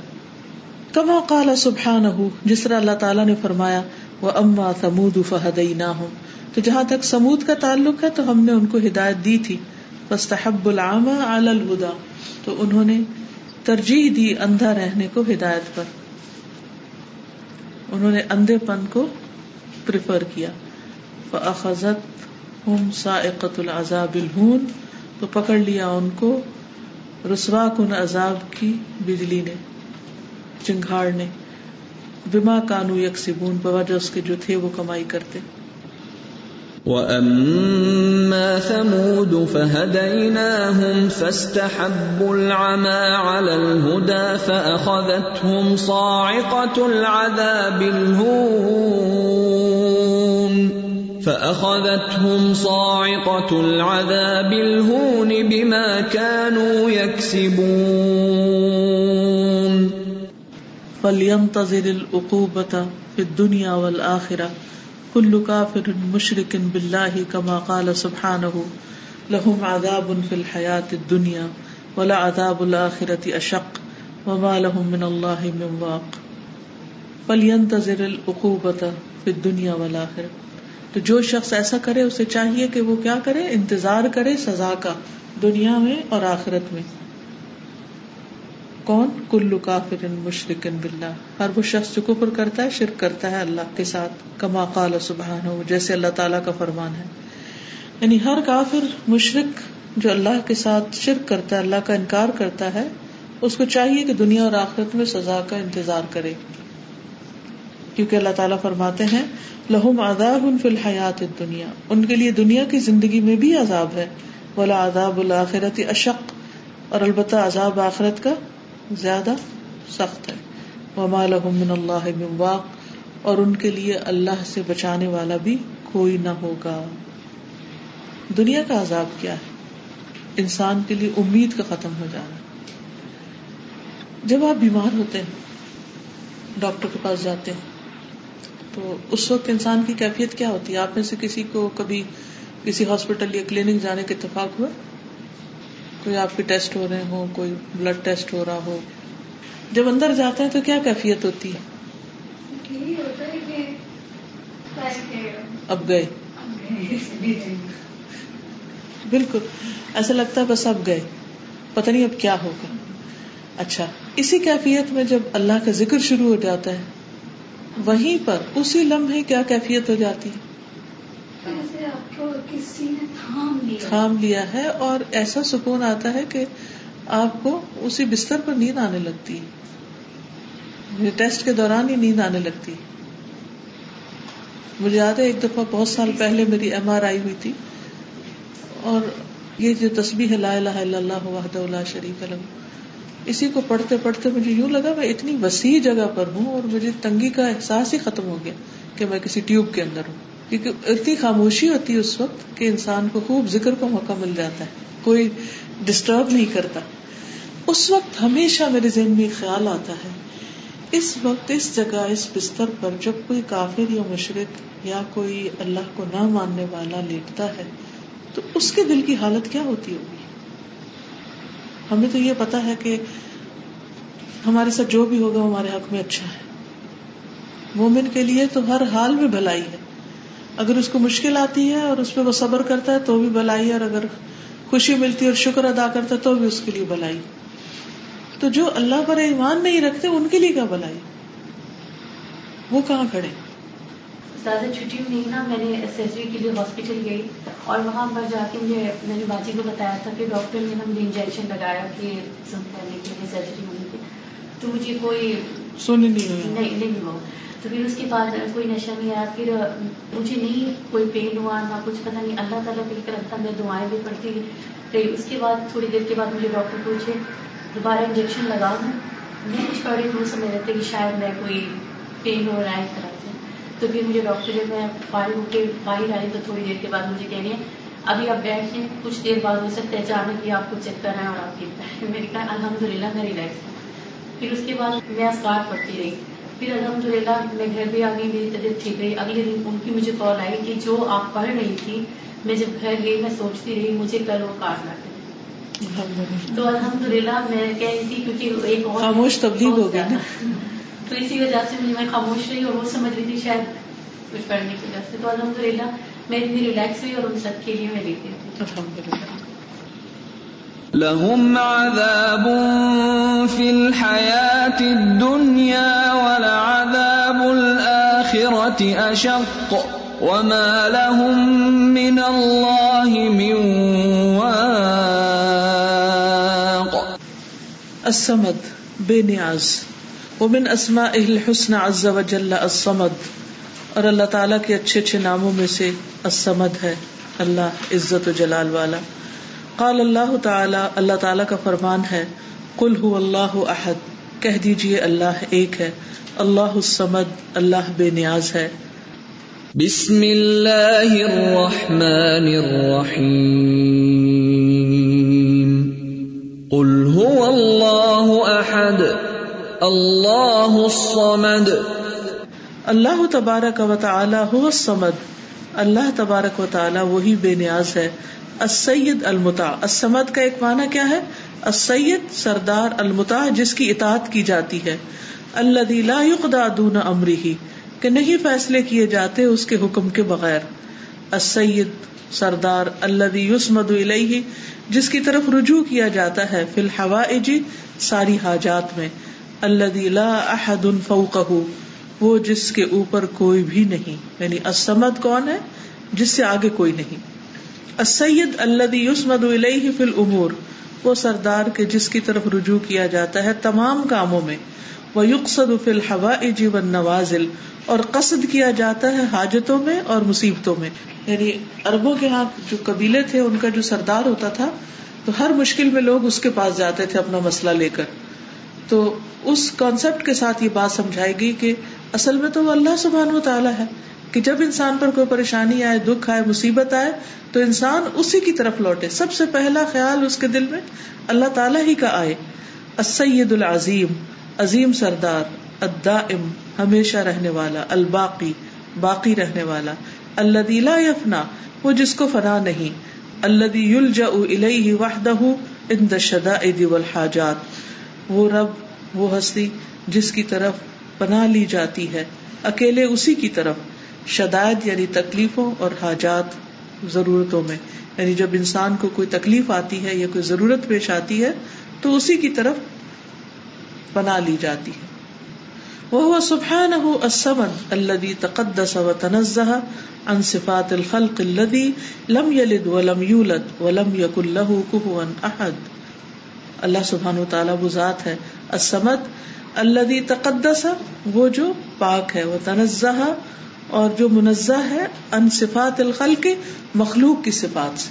کما قال سبحان جس طرح اللہ تعالیٰ نے فرمایا وہ اما سمود فہد نہ ہو تو جہاں تک سمود کا تعلق ہے، تو ہم نے ان کو ہدایت دی تھی۔ بس تحب العام الہدا تو انہوں نے ترجیح دی اندھا رہنے کو ہدایت پر۔ انہوں نے اندھے پن کو پریفر کیا۔ فأخذت ہم سائقت العذاب الہون تو پکڑ لیا ان کو۔ رسوا کن عذاب کی بجلی نے، چنگھاڑ نے۔ بما کانو یکسبون، بوجہ اس کے جو تھے وہ کمائی کرتے۔ وَأَمَّا ثَمُودُ فَهَدَيْنَاهُمْ فَاسْتَحَبُّوا الْعَمَى عَلَى الْهُدَى فَأَخَذَتْهُمْ صَاعِقَةُ الْعَذَابِ الْهُونِ فأخذتهم صاعقة العذاب الهون بما كانوا يكسبون فلينتظر العقوبة في الدنيا والآخرة كل كافر مشرك بالله كما قال سبحانه، لهم عذاب في الحياة الدنيا ولا عذاب الآخرة أشق، وما لهم من الله من واق. فلينتظر العقوبة في الدنيا والآخرة. تو جو شخص ایسا کرے، اسے چاہیے کہ وہ کیا کرے؟ انتظار کرے سزا کا، دنیا میں اور آخرت میں۔ کون؟ کلو کافر مشرقن بلّہ ہر وہ شخص جو کفر کرتا ہے، شرک کرتا ہے اللہ کے ساتھ، کما قال سبحان ہو جیسے اللہ تعالیٰ کا فرمان ہے۔ یعنی ہر کافر مشرق جو اللہ کے ساتھ شرک کرتا ہے، اللہ کا انکار کرتا ہے، اس کو چاہیے کہ دنیا اور آخرت میں سزا کا انتظار کرے۔ کیونکہ اللہ تعالیٰ فرماتے ہیں، لہم آداب ان فی الحیات دنیا ان کے لیے دنیا کی زندگی میں بھی عذاب ہے۔ بولا آداب الآخرت اشق۔ اور البتہ عذاب آخرت کا زیادہ سخت ہے۔ وما لهم من اللہ من واق۔ اور ان کے لیے اللہ سے بچانے والا بھی کوئی نہ ہوگا۔ دنیا کا عذاب کیا ہے؟ انسان کے لیے امید کا ختم ہو جانا۔ جب آپ بیمار ہوتے ہیں، ڈاکٹر کے پاس جاتے ہیں، تو اس وقت انسان کی کیفیت کیا ہوتی ہے؟ آپ میں سے کسی کو کبھی کسی ہاسپٹل یا کلینک جانے کا اتفاق ہوا؟ کوئی آپ کے ٹیسٹ ہو رہے ہوں، کوئی بلڈ ٹیسٹ ہو رہا ہو۔ جب اندر جاتے ہیں تو کیا کیفیت ہوتی ہے؟ اب گئے۔ بالکل۔ ایسا لگتا ہے بس اب گئے۔ پتہ نہیں اب کیا ہوگا۔ اچھا۔ اسی کیفیت میں جب اللہ کا ذکر شروع ہو جاتا ہے، وہیں پر اسی لمحے کیا کیفیت ہو جاتی ہے؟ تھام لیا ہے اور ایسا سکون آتا ہے کہ آپ کو اسی بستر پر نیند آنے لگتی ہے۔ ٹیسٹ کے دوران ہی نیند آنے لگتی مجھے یاد ہے ایک دفعہ بہت سال پہلے میری ایم آر آئی ہوئی تھی اور یہ جو تصبیح لا الہ الا اللہ وحدہ لا شریک له اسی کو پڑھتے پڑھتے مجھے یوں لگا میں اتنی وسیع جگہ پر ہوں اور مجھے تنگی کا احساس ہی ختم ہو گیا کہ میں کسی ٹیوب کے اندر ہوں۔ کیونکہ اتنی خاموشی ہوتی ہے اس وقت کہ انسان کو خوب ذکر کا موقع مل جاتا ہے، کوئی ڈسٹرب نہیں کرتا۔ اس وقت ہمیشہ میرے ذہن میں خیال آتا ہے، اس وقت، اس جگہ، اس بستر پر جب کوئی کافر یا مشرق یا کوئی اللہ کو نہ ماننے والا لیٹتا ہے، تو اس کے دل کی حالت کیا ہوتی ہوگی؟ ہمیں تو یہ پتا ہے کہ ہمارے ساتھ جو بھی ہوگا ہمارے حق میں اچھا ہے۔ مومن کے لیے تو ہر حال میں بھلائی ہے۔ اگر اس کو مشکل آتی ہے اور اس پہ وہ صبر کرتا ہے تو بھی بھلائی اور اگر خوشی ملتی ہے اور شکر ادا کرتا ہے تو بھی اس کے لیے بھلائی۔ تو جو اللہ پر ایمان نہیں رکھتے ان کے لیے کیا بھلائی؟ وہ کہاں کھڑے؟ زیادہ چھٹی نہیں نا میں نے سرجری کے لیے ہاسپٹل گئی اور وہاں پر جا کے مجھے میں نے باجی کو بتایا تھا کہ ڈاکٹر نے ہم انجیکشن لگایا کہ سن کرنے کے لیے سرجری ہونے کی تو مجھے کوئی سن نہیں نہیں ہوا۔ تو پھر اس کے بعد کوئی نشہ نہیں آیا، پھر مجھے نہیں کوئی پین ہوا، نہ کچھ پتا نہیں، اللہ تعالیٰ پہ رکھتا، میں دعائیں بھی پڑتی رہی۔ اس کے بعد تھوڑی دیر کے بعد مجھے ڈاکٹر پوچھے، دوبارہ انجیکشن لگا دوں میں کچھ پڑھ رہی تھی سمجھ رہے تھے کہ شاید میں کوئی پین ہو رہا ہے، اس طرح سے۔ تو پھر مجھے ڈاکٹر جب میں فارغ ہو کے باہر آئی، تو تھوڑی دیر کے بعد مجھے کہہ رہی ہیں، ابھی آپ بیٹھیں، کچھ دیر بعد ہو سکتا ہے اچانک ہی آپ کو چیک کر رہے ہیں اور آپ کی میں نے کہا الحمد للہ میں ریلیکس ہوں۔ پھر اس کے بعد میں اسکار پڑتی رہی۔ پھر الحمد للہ میں گھر بھی آ گئی میری طبیعت ٹھیک رہی۔ اگلے دن ان کی مجھے کال آئی کہ جو آپ پڑھ رہی تھی میں جب گھر گئی میں سوچتی رہی مجھے کل وہ کارڈ لاتے تو الحمد للہ میں کہہ رہی تھی کیونکہ ایک اور خاموش تبدیل ہو گیا تو اسی وجہ سے مجھے میں خاموش رہی اور وہ سمجھ رہی تھی شاید کچھ پڑھنے کی وجہ سے۔ تو الحمد للہ میں اتنی ریلیکس ہوئی اور ان سب کے لیے میں ہوں لهم عذاب في الحياة الدنيا الآخرة أشق وما لهم من الله من واق الصمد بے نیاز ومن اسمائه الحسن عز وجل الصمد اور اللہ تعالیٰ کے اچھے اچھے ناموں میں سے اسمد ہے اللہ عزت و جلال والا۔ قال اللہ تعالیٰ اللہ تعالیٰ کا فرمان ہے کل ہو اللہ احد کہہ دیجیے اللہ ایک ہے اللہ السمد اللہ بے نیاز ہے۔ بسم اللہ الرحمن الرحیم۔ قل هو اللہ احد اللہ الصمد۔ اللہ تبارک و تعالی ہو سمد اللہ تبارک و تعالی وہی بے نیاز ہے۔ السید المتا السمد کا ایک معنی کیا ہے؟ السید سردار المتا جس کی اطاعت کی جاتی ہے۔ اللہ لا يقضى دون امری ہی کہ نہیں فیصلے کیے جاتے اس کے حکم کے بغیر۔ السید سردار اللہ یسمد الیہ، جس کی طرف رجوع کیا جاتا ہے فی الحوائج ساری حاجات میں۔ اللہ لا احد فوقہ، وہ جس کے اوپر کوئی بھی نہیں۔ یعنی السمد کون ہے؟ جس سے آگے کوئی نہیں۔ السید اللہ یسمد الیہ فی الامور وہ سردار کے جس کی طرف رجوع کیا جاتا ہے تمام کاموں میں وہ یقصد فی الحوائج والنوازل، اور قصد کیا جاتا ہے حاجتوں میں اور مصیبتوں میں۔ یعنی اربوں کے ہاں جو قبیلے تھے، ان کا جو سردار ہوتا تھا، تو ہر مشکل میں لوگ اس کے پاس جاتے تھے اپنا مسئلہ لے کر۔ تو اس کانسیپٹ کے ساتھ یہ بات سمجھائے گی کہ اصل میں تو وہ اللہ سبحان و تعالیٰ ہے۔ کہ جب انسان پر کوئی پریشانی آئے، دکھ آئے، مصیبت آئے، تو انسان اسی کی طرف لوٹے۔ سب سے پہلا خیال اس کے دل میں اللہ تعالیٰ ہی کا آئے۔ السید العظیم، عظیم سردار، الدائم، ہمیشہ رہنے والا، الباقی، باقی رہنے والا۔ اللہ لا یفنا وہ جس کو فنا نہیں۔ اللہ یلجا الیہ وحدہ ان الشدائد والحاجات۔ وہ رب، وہ ہستی جس کی طرف پناہ لی جاتی ہے، اکیلے اسی کی طرف۔ شدائد یعنی تکلیفوں اور حاجات ضرورتوں میں۔ یعنی جب انسان کو کوئی تکلیف آتی ہے یا کوئی ضرورت پیش آتی ہے، تو اسی کی طرف پناہ لی جاتی ہے۔ وہ سبحانہ السمد الذي تقدس وتنزه عن صفات الخلق الذي لم يلد ولم يولد ولم يكن له كفوا احد اللہ سبحانہ وتعالی وہ ذات ہے، السمد الذي تقدس، وہ جو پاک ہے۔ وہ تنزہ اور جو منزہ ہے ان صفات الخلق، مخلوق کی صفات سے۔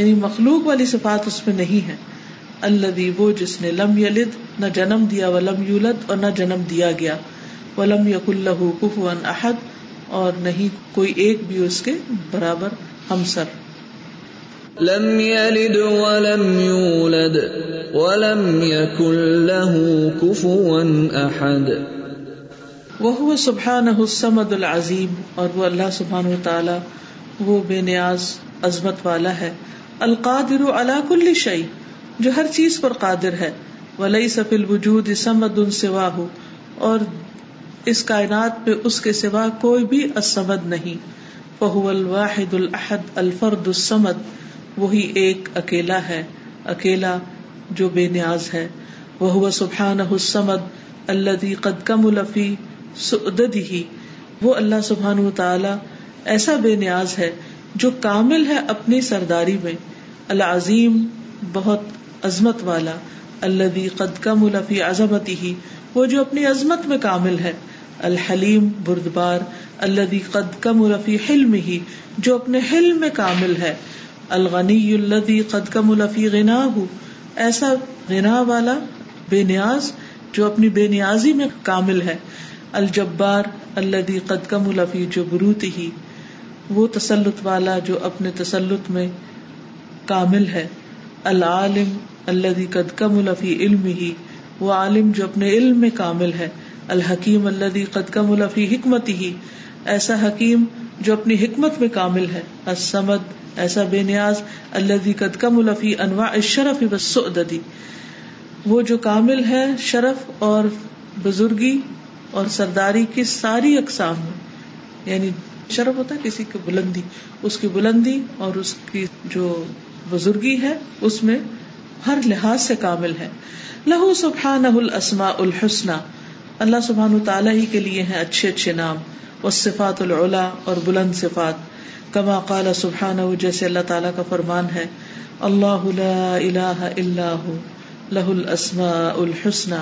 یعنی مخلوق والی صفات اس میں نہیں ہے۔ اللہ وہ جس نے لم یلد، نہ جنم دیا، ولم یولد اور نہ جنم دیا گیا۔ ولم یق اللہ کفون احد، اور نہیں کوئی ایک بھی اس کے برابر ہمسر۔ لم يلد ولم يولد ولم يكن له كفوا احد۔ وہ سبحانہ الصمد العظیم اور وہ اللہ سبحانہ تعالی وہ بے نیاز عظمت والا ہے۔ القادر على كل شيء جو ہر چیز پر قادر ہے۔ ولی سفل وجود سمد ان سوا ہو اور اس کائنات میں اس کے سوا کوئی بھی اسمد نہیں۔ فہو الواحد الحد الفرد السمد وہی ایک اکیلا ہے، اکیلا جو بے نیاز ہے۔ وہ سبحان السمد اللہ قد کم الفی سعدد ہی وہ اللہ سبحان تعالی ایسا بے نیاز ہے جو کامل ہے اپنی سرداری میں۔ العظیم، بہت عظمت والا۔ اللہ قد کم الفی عظمت ہی وہ جو اپنی عظمت میں کامل ہے۔ الحلیم، بردبار۔ اللہ قد کم الفی حلم ہی جو اپنے حلم میں کامل ہے۔ الغنی الدی قد کم الفی غنا ہو ایسا غنا والا، بے نیاز، جو اپنی بے نیازی میں کامل ہے۔ الجبار اللہ قدکم الفی جو ہی وہ تسلط والا جو اپنے تسلط میں کامل ہے۔ العالم اللہ قد کم الفی علم ہی وہ عالم جو اپنے علم میں کامل ہے۔ الحکیم اللہ قد کم الفی حکمت ہی ایسا حکیم جو اپنی حکمت میں کامل ہے۔ السمد ایسا بے نیاز اللہ قد کم الفی انواع شرف وسعدی وہ جو کامل ہے، شرف اور بزرگی اور سرداری کی ساری اقسام میں یعنی شرف ہوتا ہے کسی کی بلندی۔ اس کی بلندی اور اس کی جو بزرگی ہے، اس میں ہر لحاظ سے کامل ہے۔ لہو سبحان السما الحسن اللہ سبحان تعالیٰ ہی کے لیے ہیں اچھے اچھے نام۔ و صفات العلا اور بلند صفات۔ کما قال سبحان جیسے اللہ تعالیٰ کا فرمان ہے۔ اللہ لا الہ الا ہو لہ الاسماء الحسن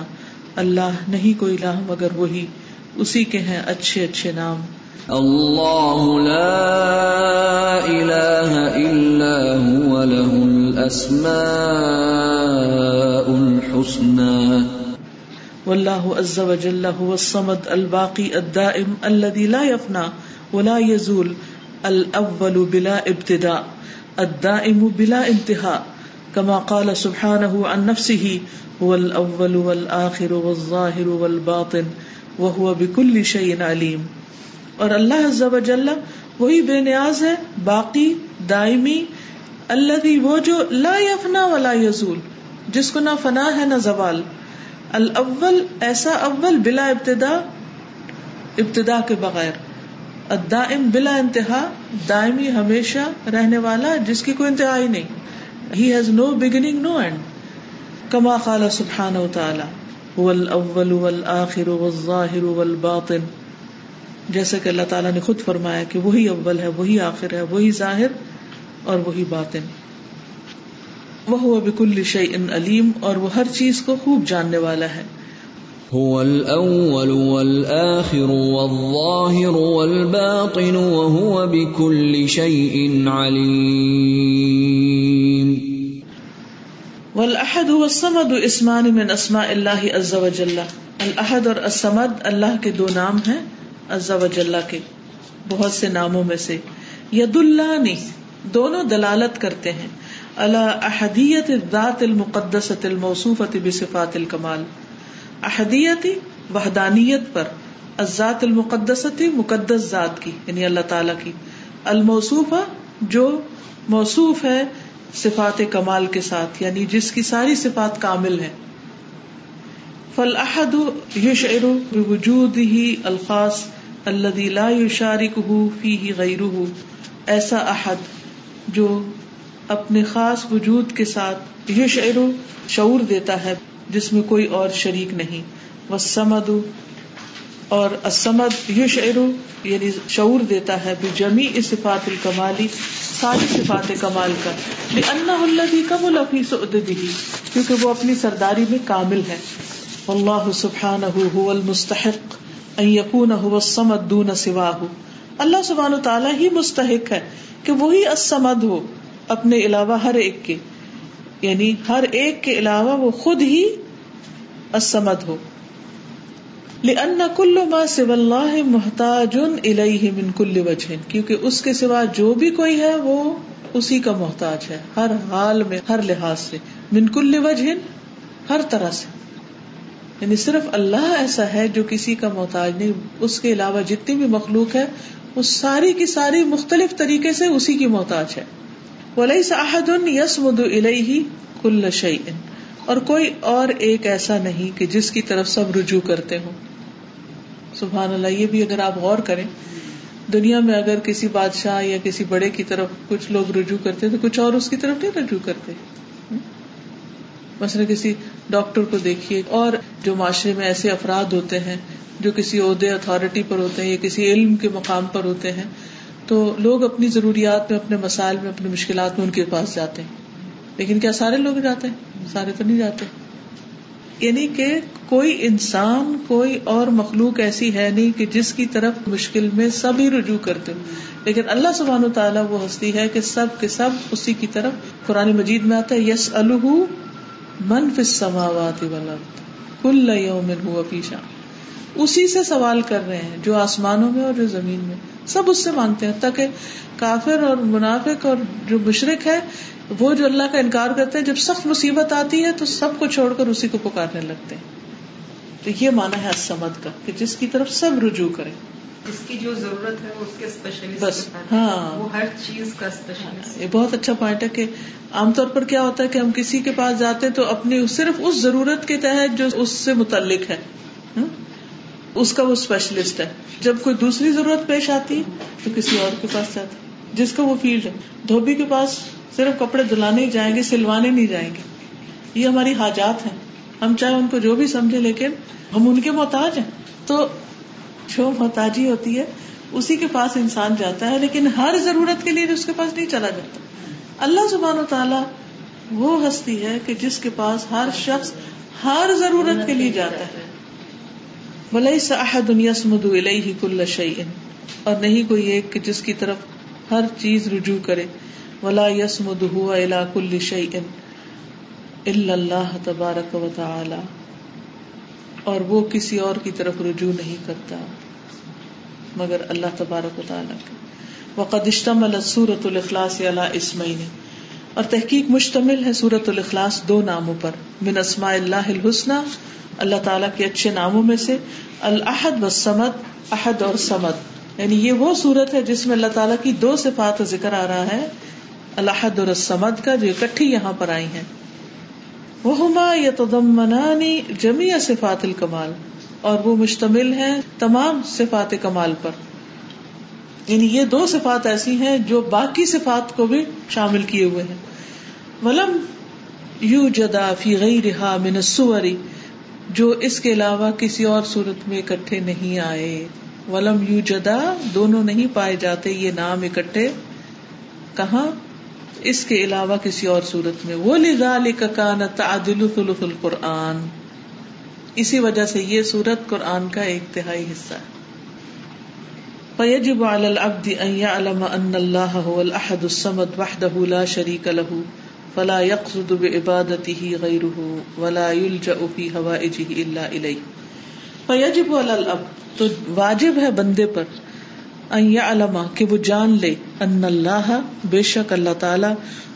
اللہ نہیں کوئی الہ مگر وہی۔ اسی کے ہیں اچھے اچھے نام۔ اللہ لا الہ الا هو له الاسماء الحسنى والله عز وجل هو الصمد الباقي الدائم الذي لا يفنى ولا يزول الاول بلا ابتداء الدائم بلا انتهاء كما قال سبحانه عن نفسه، هو الاول والاخر والظاهر والباطن، وهو بكل شيء عليم. اور اللہ عز و جل وہی بے نیاز ہے، باقی، دائمی اللہ وہ جو لا یفنا ولا یزول جس کو نہ فنا ہے نہ زوال۔ الاول ایسا اول بلا ابتدا ابتدا کے بغیر۔ الدائم بلا انتہا، دائمی ہمیشہ رہنے والا، جس کی کوئی انتہا ہی نہیں۔ He has no beginning no end کما قال سبحانہ و تعالی هو الاول والآخر والظاہر والباطن. جیسا کہ اللہ تعالیٰ نے خود فرمایا کہ وہی اول ہے، وہی آخر ہے، وہی ظاہر اور وہی باطن. وہ بکل شیء علیم اور وہ ہر چیز کو خوب جاننے والا ہے۔ هو الأول والآخر والظاهر والباطن وهو بكل شيء عليم. والاحد هو الصمد اسمان من اسماء اللہ عز وجل. الاحد اور الصمد اللہ کے دو نام ہیں، عز وجل کے بہت سے ناموں میں سے. ید اللہ دونوں دلالت کرتے ہیں. اللہ احدیت ذات المقدسۃ الموصوفۃ بصفات الکمال. احدیتی وحدانیت پر ذات المقدستی مقدس ذات کی یعنی اللہ تعالی کی۔ الموصوفہ جو موصوف ہے صفات کمال کے ساتھ یعنی جس کی ساری صفات کامل ہے فلاحد یشعر بوجوده الخاص الذي لا يشاركه فيه غيره ایسا احد جو اپنے خاص وجود کے ساتھ یشعر شعور دیتا ہے۔ جس میں کوئی اور شریک نہیں۔ والسمد، اور السمد یشعر یعنی شعور دیتا ہے بجمیع صفات الکمالی ساری صفات کمال کا۔ لانه الذي كمل في سؤدده کیونکہ وہ اپنی سرداری میں کامل ہے۔ اللہ سبحانہ هو المستحق ان يكون هو الصمد دون سواه۔ اللہ سبحانہ تعالی ہی مستحق ہے کہ وہی الصمد ہو اپنے علاوہ ہر ایک کے۔ یعنی ہر ایک کے علاوہ وہ خود ہی الصمد ہو۔ لأن كل ما سوى الله محتاج إليه من كل وجه۔ کیونکہ اس کے سوا جو بھی کوئی ہے وہ اسی کا محتاج ہے، ہر حال میں، ہر لحاظ سے۔ من كل وجه، ہر طرح سے۔ یعنی صرف اللہ ایسا ہے جو کسی کا محتاج نہیں، اس کے علاوہ جتنی بھی مخلوق ہے، وہ ساری کی ساری مختلف طریقے سے اسی کی محتاج ہے۔ ولیس احد یسمد الیہ کل شیء اور کوئی اور ایک ایسا نہیں کہ جس کی طرف سب رجوع کرتے ہوں۔ سبحان اللہ، یہ بھی اگر آپ غور کریں، دنیا میں اگر کسی بادشاہ یا کسی بڑے کی طرف کچھ لوگ رجوع کرتے تو کچھ اور اس کی طرف نہیں رجوع کرتے۔ مثلا کسی ڈاکٹر کو دیکھیے، اور جو معاشرے میں ایسے افراد ہوتے ہیں، جو کسی عہدے اتارٹی پر ہوتے ہیں یا کسی علم کے مقام پر ہوتے ہیں تو لوگ اپنی ضروریات میں، اپنے مسائل میں اپنی مشکلات میں ان کے پاس جاتے ہیں۔ لیکن کیا سارے لوگ جاتے ہیں؟ سارے تو نہیں جاتے۔ یعنی کہ کوئی انسان، کوئی اور مخلوق ایسی ہے نہیں کہ جس کی طرف مشکل میں سب ہی رجوع کرتے لیکن اللہ سبحانہ تعالیٰ وہ ہستی ہے کہ سب کے سب اسی کی طرف قرآن مجید میں آتا ہے یس الح من فی کل یوم هو فی شان اسی سے سوال کر رہے ہیں جو آسمانوں میں اور جو زمین میں۔ سب اس سے مانگتے ہیں تاکہ کافر اور منافق اور جو مشرق ہے وہ جو اللہ کا انکار کرتے ہیں جب سخت مصیبت آتی ہے تو سب کو چھوڑ کر اسی کو پکارنے لگتے ہیں۔ تو یہ مانا ہے اسمد کا کہ جس کی طرف سب رجوع کریں۔ جس کی جو ضرورت ہے اس کے اسپیشلسٹ بس ہاں۔ وہ ہر چیز کا اسپیشلسٹ یہ بہت اچھا پوائنٹ ہے کہ عام طور پر کیا ہوتا ہے کہ ہم کسی کے پاس جاتے تو اپنی صرف اس ضرورت کے تحت جو اس سے متعلق ہے۔ اس کا وہ اسپیشلسٹ ہے۔ جب کوئی دوسری ضرورت پیش آتی ہے تو کسی اور کے پاس جاتے جس کا وہ فیلڈ ہے۔ دھوبی کے پاس صرف کپڑے دلانے ہی جائیں گے، سلوانے نہیں جائیں گے۔ یہ ہماری حاجات ہیں۔ ہم چاہے ان کو جو بھی سمجھے، لیکن ہم ان کے محتاج ہیں۔ تو جو محتاجی ہوتی ہے، اسی کے پاس انسان جاتا ہے، لیکن ہر ضرورت کے لیے اس کے پاس نہیں چلا جاتا۔ اللہ زبان و تعالیٰ وہ ہستی ہے کہ جس کے پاس ہر شخص ہر ضرورت کے لیے جاتا ہے۔ ولی ساح دنیا سمد ہی کل شعین اور نہیں کوئی ایک کہ جس کی طرف ہر چیز رجوع کرے. ولا یس مد ہوا الا کل شعین اللہ تبارک و تعالی اور وہ کسی اور کی طرف رجوع نہیں کرتا، مگر اللہ تبارک و تعالیٰ وقد اشتمل سورت الاخلاص علی اسمعین اور تحقیق مشتمل ہے سورت الاخلاص دو ناموں پر۔ من اسماء اللہ الحسنہ اللہ تعالیٰ کے اچھے ناموں میں سے۔ الحد و سمد احد اور سمد یعنی یہ وہ صورت ہے جس میں اللہ تعالیٰ کی دو صفات ذکر آ رہا ہے۔ الحد اور سمد کا جو اکٹھی یہاں پر آئی ہیں۔ وہ یا تدمنانی جمی صفات الکمال۔ اور وہ مشتمل ہے تمام صفات کمال پر۔ یعنی یہ دو صفات ایسی ہیں جو باقی صفات کو بھی شامل کیے ہوئے ہیں۔ ولم یو جدا فی غیرہا من السوری جو اس کے علاوہ کسی اور صورت میں اکٹھے نہیں آئے۔ ولم یو جدا دونوں نہیں پائے جاتے یہ نام اکٹھے۔ کہاں؟ اس کے علاوہ کسی اور صورت میں۔ وہ لذالک کان تعدل ثلث القرآن۔ اسی وجہ سے یہ صورت قرآن کا ایک تہائی حصہ ہے۔ فيجب على العبد ان يعلم ان الله هو الاحد الصمد وحده لا شريك له فلا يقصد بعبادته غيره ولا يلجا في هوائجه الا اليه فيجب على العبد، تو واجب ہے بندے پر ان يعلم کہ وہ جان لے ان اللہ بے شک اللہ تعالی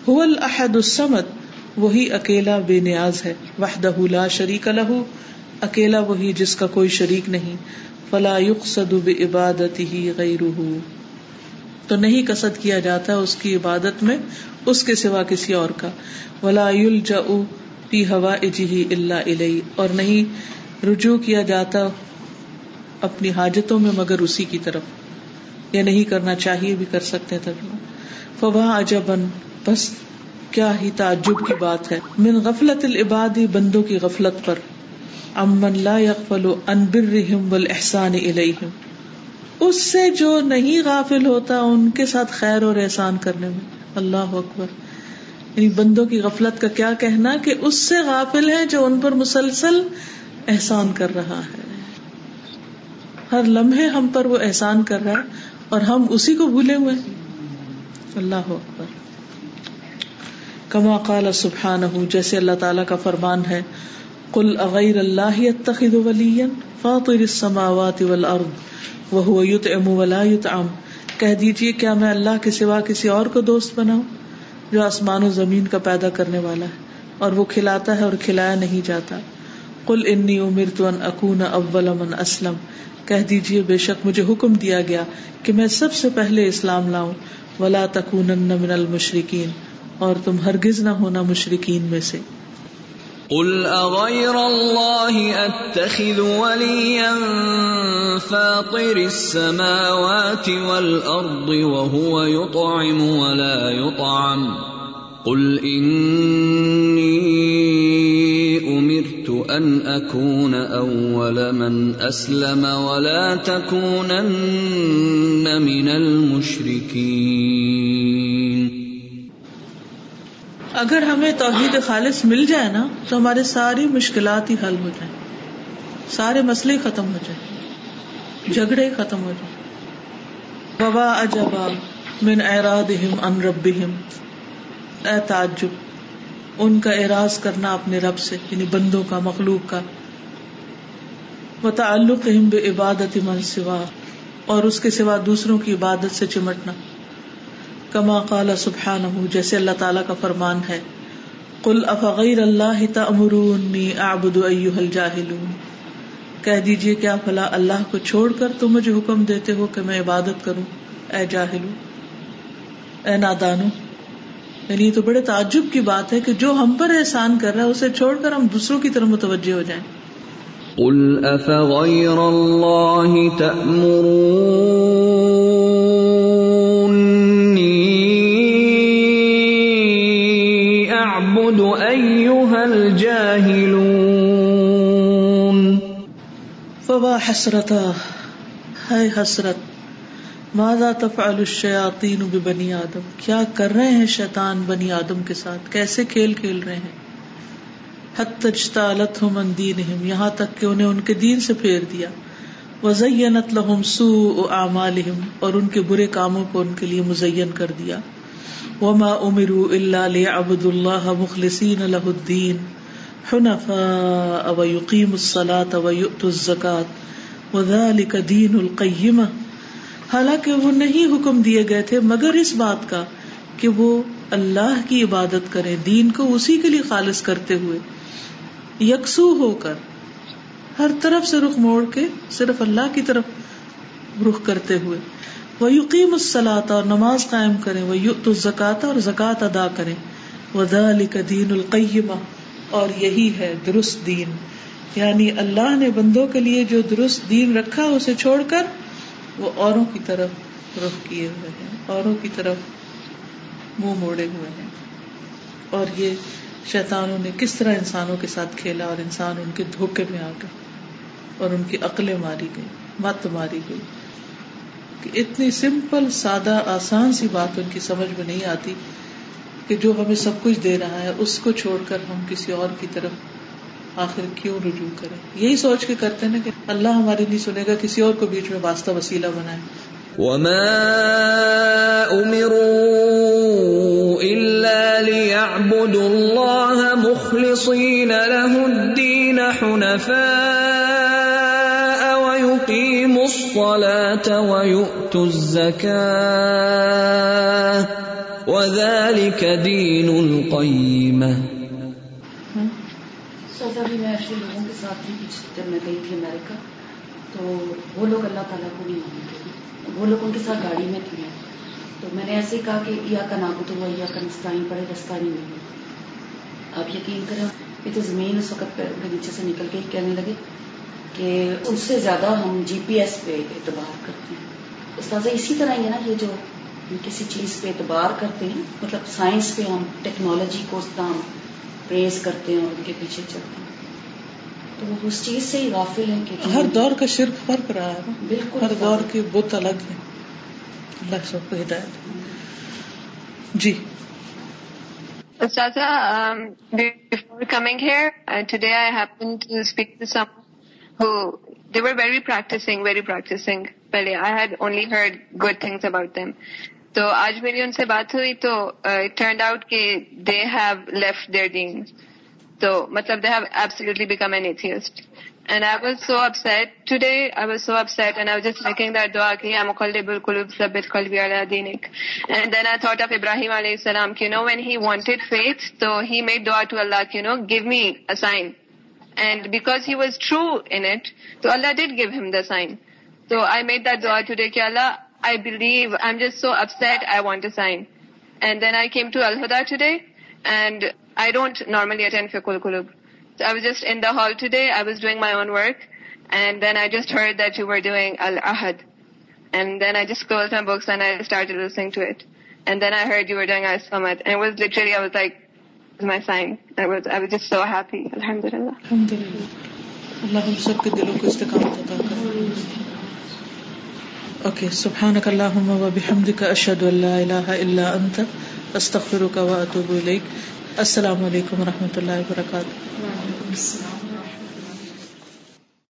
هو الاحد الصمد، وہی اکیلا بے نیاز ہے وحدہ لا شریک له، اکیلا وہی جس کا کوئی شریک نہیں۔ فلا يقصد بعبادته غيره تو نہیں قصد کیا جاتا اس کی عبادت میں، اس کے سوا کسی اور کا۔ ولا يلجا في هوائجه الا الیہ۔ اور نہیں رجوع کیا جاتا اپنی حاجتوں میں مگر اسی کی طرف۔ یا نہیں کرنا چاہیے، بھی کر سکتے ترجمہ فواہ عجبن بس کیا ہی تعجب کی بات ہے۔ من غفلت العبادی، بندوں کی غفلت پر۔ امن لا يغفل عن برهم والاحسان الیہم۔ اس سے جو نہیں غافل ہوتا ان کے ساتھ خیر اور احسان کرنے میں۔ اللہ اکبر۔ یعنی بندوں کی غفلت کا کیا کہنا کہ اس سے غافل ہے جو ان پر مسلسل احسان کر رہا ہے۔ ہر لمحے ہم پر وہ احسان کر رہا ہے اور ہم اسی کو بھولے ہوئے اللہ اکبر۔ کما قال سبحانہ، جیسے اللہ تعالی کا فرمان ہے قل اغیر اللہ اتخذ ولیا فاطر السماوات والارض وهو يطعم ولا يطعم کہہ دیجیے کیا میں اللہ کے سوا کسی اور کو دوست بناؤں جو آسمان و زمین کا پیدا کرنے والا ہے اور وہ کھلاتا ہے اور کھلایا نہیں جاتا۔ قل انی امرت ان اکون اول من اسلم۔ کہہ دیجیے بے شک مجھے حکم دیا گیا کہ میں سب سے پہلے اسلام لاؤں۔ ولا تکونن من المشرکین۔ اور تم ہرگز نہ ہونا مشرکین میں سے۔ قل اغير الله اتخذ وليا فاطر السماوات والارض وهو يطعم ولا يطعم قل اني امرت ان اكون اول من اسلم ولا تكونن من المشركين اگر ہمیں توحید خالص مل جائے نا تو ہمارے ساری مشکلات ہی حل ہو جائیں۔ سارے مسئلے ختم ہو جائیں۔ جھگڑے ختم ہو جائیں۔ وبا اجبا من اعراضهم ان ربهم۔ اے تعجب، ان کا اعراض کرنا اپنے رب سے یعنی بندوں کا، مخلوق کا۔ وتعلقهم بعبادت من سوا اور اس کے سوا دوسروں کی عبادت سے چمٹنا۔ کما قال سبحانہ جیسے اللہ تعالیٰ کا فرمان ہے، قل افغیر اللہ تأمرونی اعبد ایوہ الجاہلون۔ کہہ دیجیے کیا بھلا اللہ کو چھوڑ کر تم مجھے حکم دیتے ہو کہ میں عبادت کروں۔ اے جاہلو، اے نادانو یعنی یہ تو بڑے تعجب کی بات ہے کہ جو ہم پر احسان کر رہا ہے، اسے چھوڑ کر ہم دوسروں کی طرف متوجہ ہو جائیں۔ قل افغیر اللہ تأمرونی فوا حسرتا؟ ہے حسرت، ماذا تفعل الشیاطین ببنی آدم؟ کیا کر رہے ہیں شیطان بنی آدم کے ساتھ؟ کیسے کھیل کھیل رہے ہیں؟ حت حتی اجتالتہم ان دینہم یہاں تک کہ انہیں ان کے دین سے پھیر دیا۔ وزینت لہم سوء اعمالہم اور ان کے برے کاموں کو ان کے لیے مزین کر دیا۔ وما امروا الا ليعبدوا الله مخلصین له الدین حنفاء ويقيموا الصلاة ويؤتوا الزكاة، وذلك دین القیمہ حالانکہ وہ نہیں حکم دیے گئے تھے مگر اس بات کا کہ وہ اللہ کی عبادت کریں، دین کو اسی کے لیے خالص کرتے ہوئے۔ یکسو ہو کر ہر طرف سے رخ موڑ کے صرف اللہ کی طرف رخ کرتے ہوئے۔ وہ یقین السلاط اور نماز قائم کرے وہ یوت الزکات اور زکوٰۃ ادا کرے وہ دین القیمہ اور یہی ہے درست دین۔ یعنی اللہ نے بندوں کے لیے جو درست دین رکھا اسے چھوڑ کر وہ اوروں کی طرف رخ کیے ہوئے ہیں، اوروں کی طرف منہ موڑے ہوئے ہیں۔ اور یہ شیطانوں نے کس طرح انسانوں کے ساتھ کھیلا اور انسان ان کے دھوکے میں آ گئے اور ان کی عقلیں ماری گئی مت ماری گئی کہ اتنی سمپل، سادہ، آسان سی بات ان کی سمجھ میں نہیں آتی۔ کہ جو ہمیں سب کچھ دے رہا ہے، اس کو چھوڑ کر ہم کسی اور کی طرف آخر کیوں رجوع کریں؟ یہی سوچ کے کرتے نا کہ اللہ ہماری نہیں سنے گا، کسی اور کو بیچ میں واسطہ وسیلہ بنائے وما امروا الا ليعبدوا الله مخلصين له الدين حنفاء ويقيموا الصلاه ويؤتوا الزكاه وذلك دين القيمه سوزا بھی میں ایسے لوگوں کے ساتھ تھی جب میں گئی تھی امریکہ، تو وہ لوگ اللہ تعالیٰ کو نہیں مانتے وہ لوگ ان کے ساتھ گاڑی میں تھے۔ تو میں نے ایسے ہی کہا کہ یا کا نابو تو ہوا یا کا نسطانی پڑے رستہ نہیں آپ یقین کریں، یہ تو زمین اس وقت کے نیچے سے نکل کے کہنے لگے کہ اس سے زیادہ ہم جی پی ایس پہ اعتبار کرتے ہیں۔ استاذہ، اسی طرح ہی ہے نا یہ جو کسی چیز پہ اعتبار کرتے ہیں مطلب سائنس پہ ہم ٹیکنالوجی کو اس طرح پریز کرتے ہیں اور ان کے پیچھے چلتے ہیں۔ تو وہ اس چیز سے ہی غافل ہیں کہ ہر دور کا شرک فرق رہا ہے بالکل ہر دور کے بت الگ ہیں اللہ سب کو ہدایت۔ جی۔ Ustaza, um, before coming here, uh, today I happened to speak to someone who, they were very practicing, very practicing. I had only heard good things about them. تو آج میری ان سے بات ہوئی تو ٹرنڈ آؤٹ کہ دے ہیو لیفٹ دیئر دین تو مطلب they have absolutely become an atheist and I was so upset today I was so upset and I just making that دعا کہ ایم قلب القلوب ثبت قلبی علی دینک and then I thought of ابراہیم علیہ السلام کہ no when he wanted faith تو ہی میڈ دعا ٹو اللہ کہ no give me a sign and because he was true in it تو اللہ did give him the sign تو آئی میڈ دیٹ دعا ٹوڈے کہ اللہ I believe I'm just so upset I want to sign. And then I came to Al-Huda today and I don't normally attend Fiqhul Qulub. So I was just in the hall today. I was doing my own work and then I just heard that you were doing Al-Ahad. And then I just closed my books and I started listening to it. And then I heard you were doing As-Samad. And it was literally, I was like, it was my sign. I was, I was just so happy. Alhamdulillah. الحمدللہ اللہ ہم سب کے دلوں کو استقامت عطا کرے okay سبحانک اللہم و بحمدک اشہد ان لا الہ الا انت استغفرک و اتوب الیک السلام علیکم و رحمۃ اللہ وبرکاتہ السلام.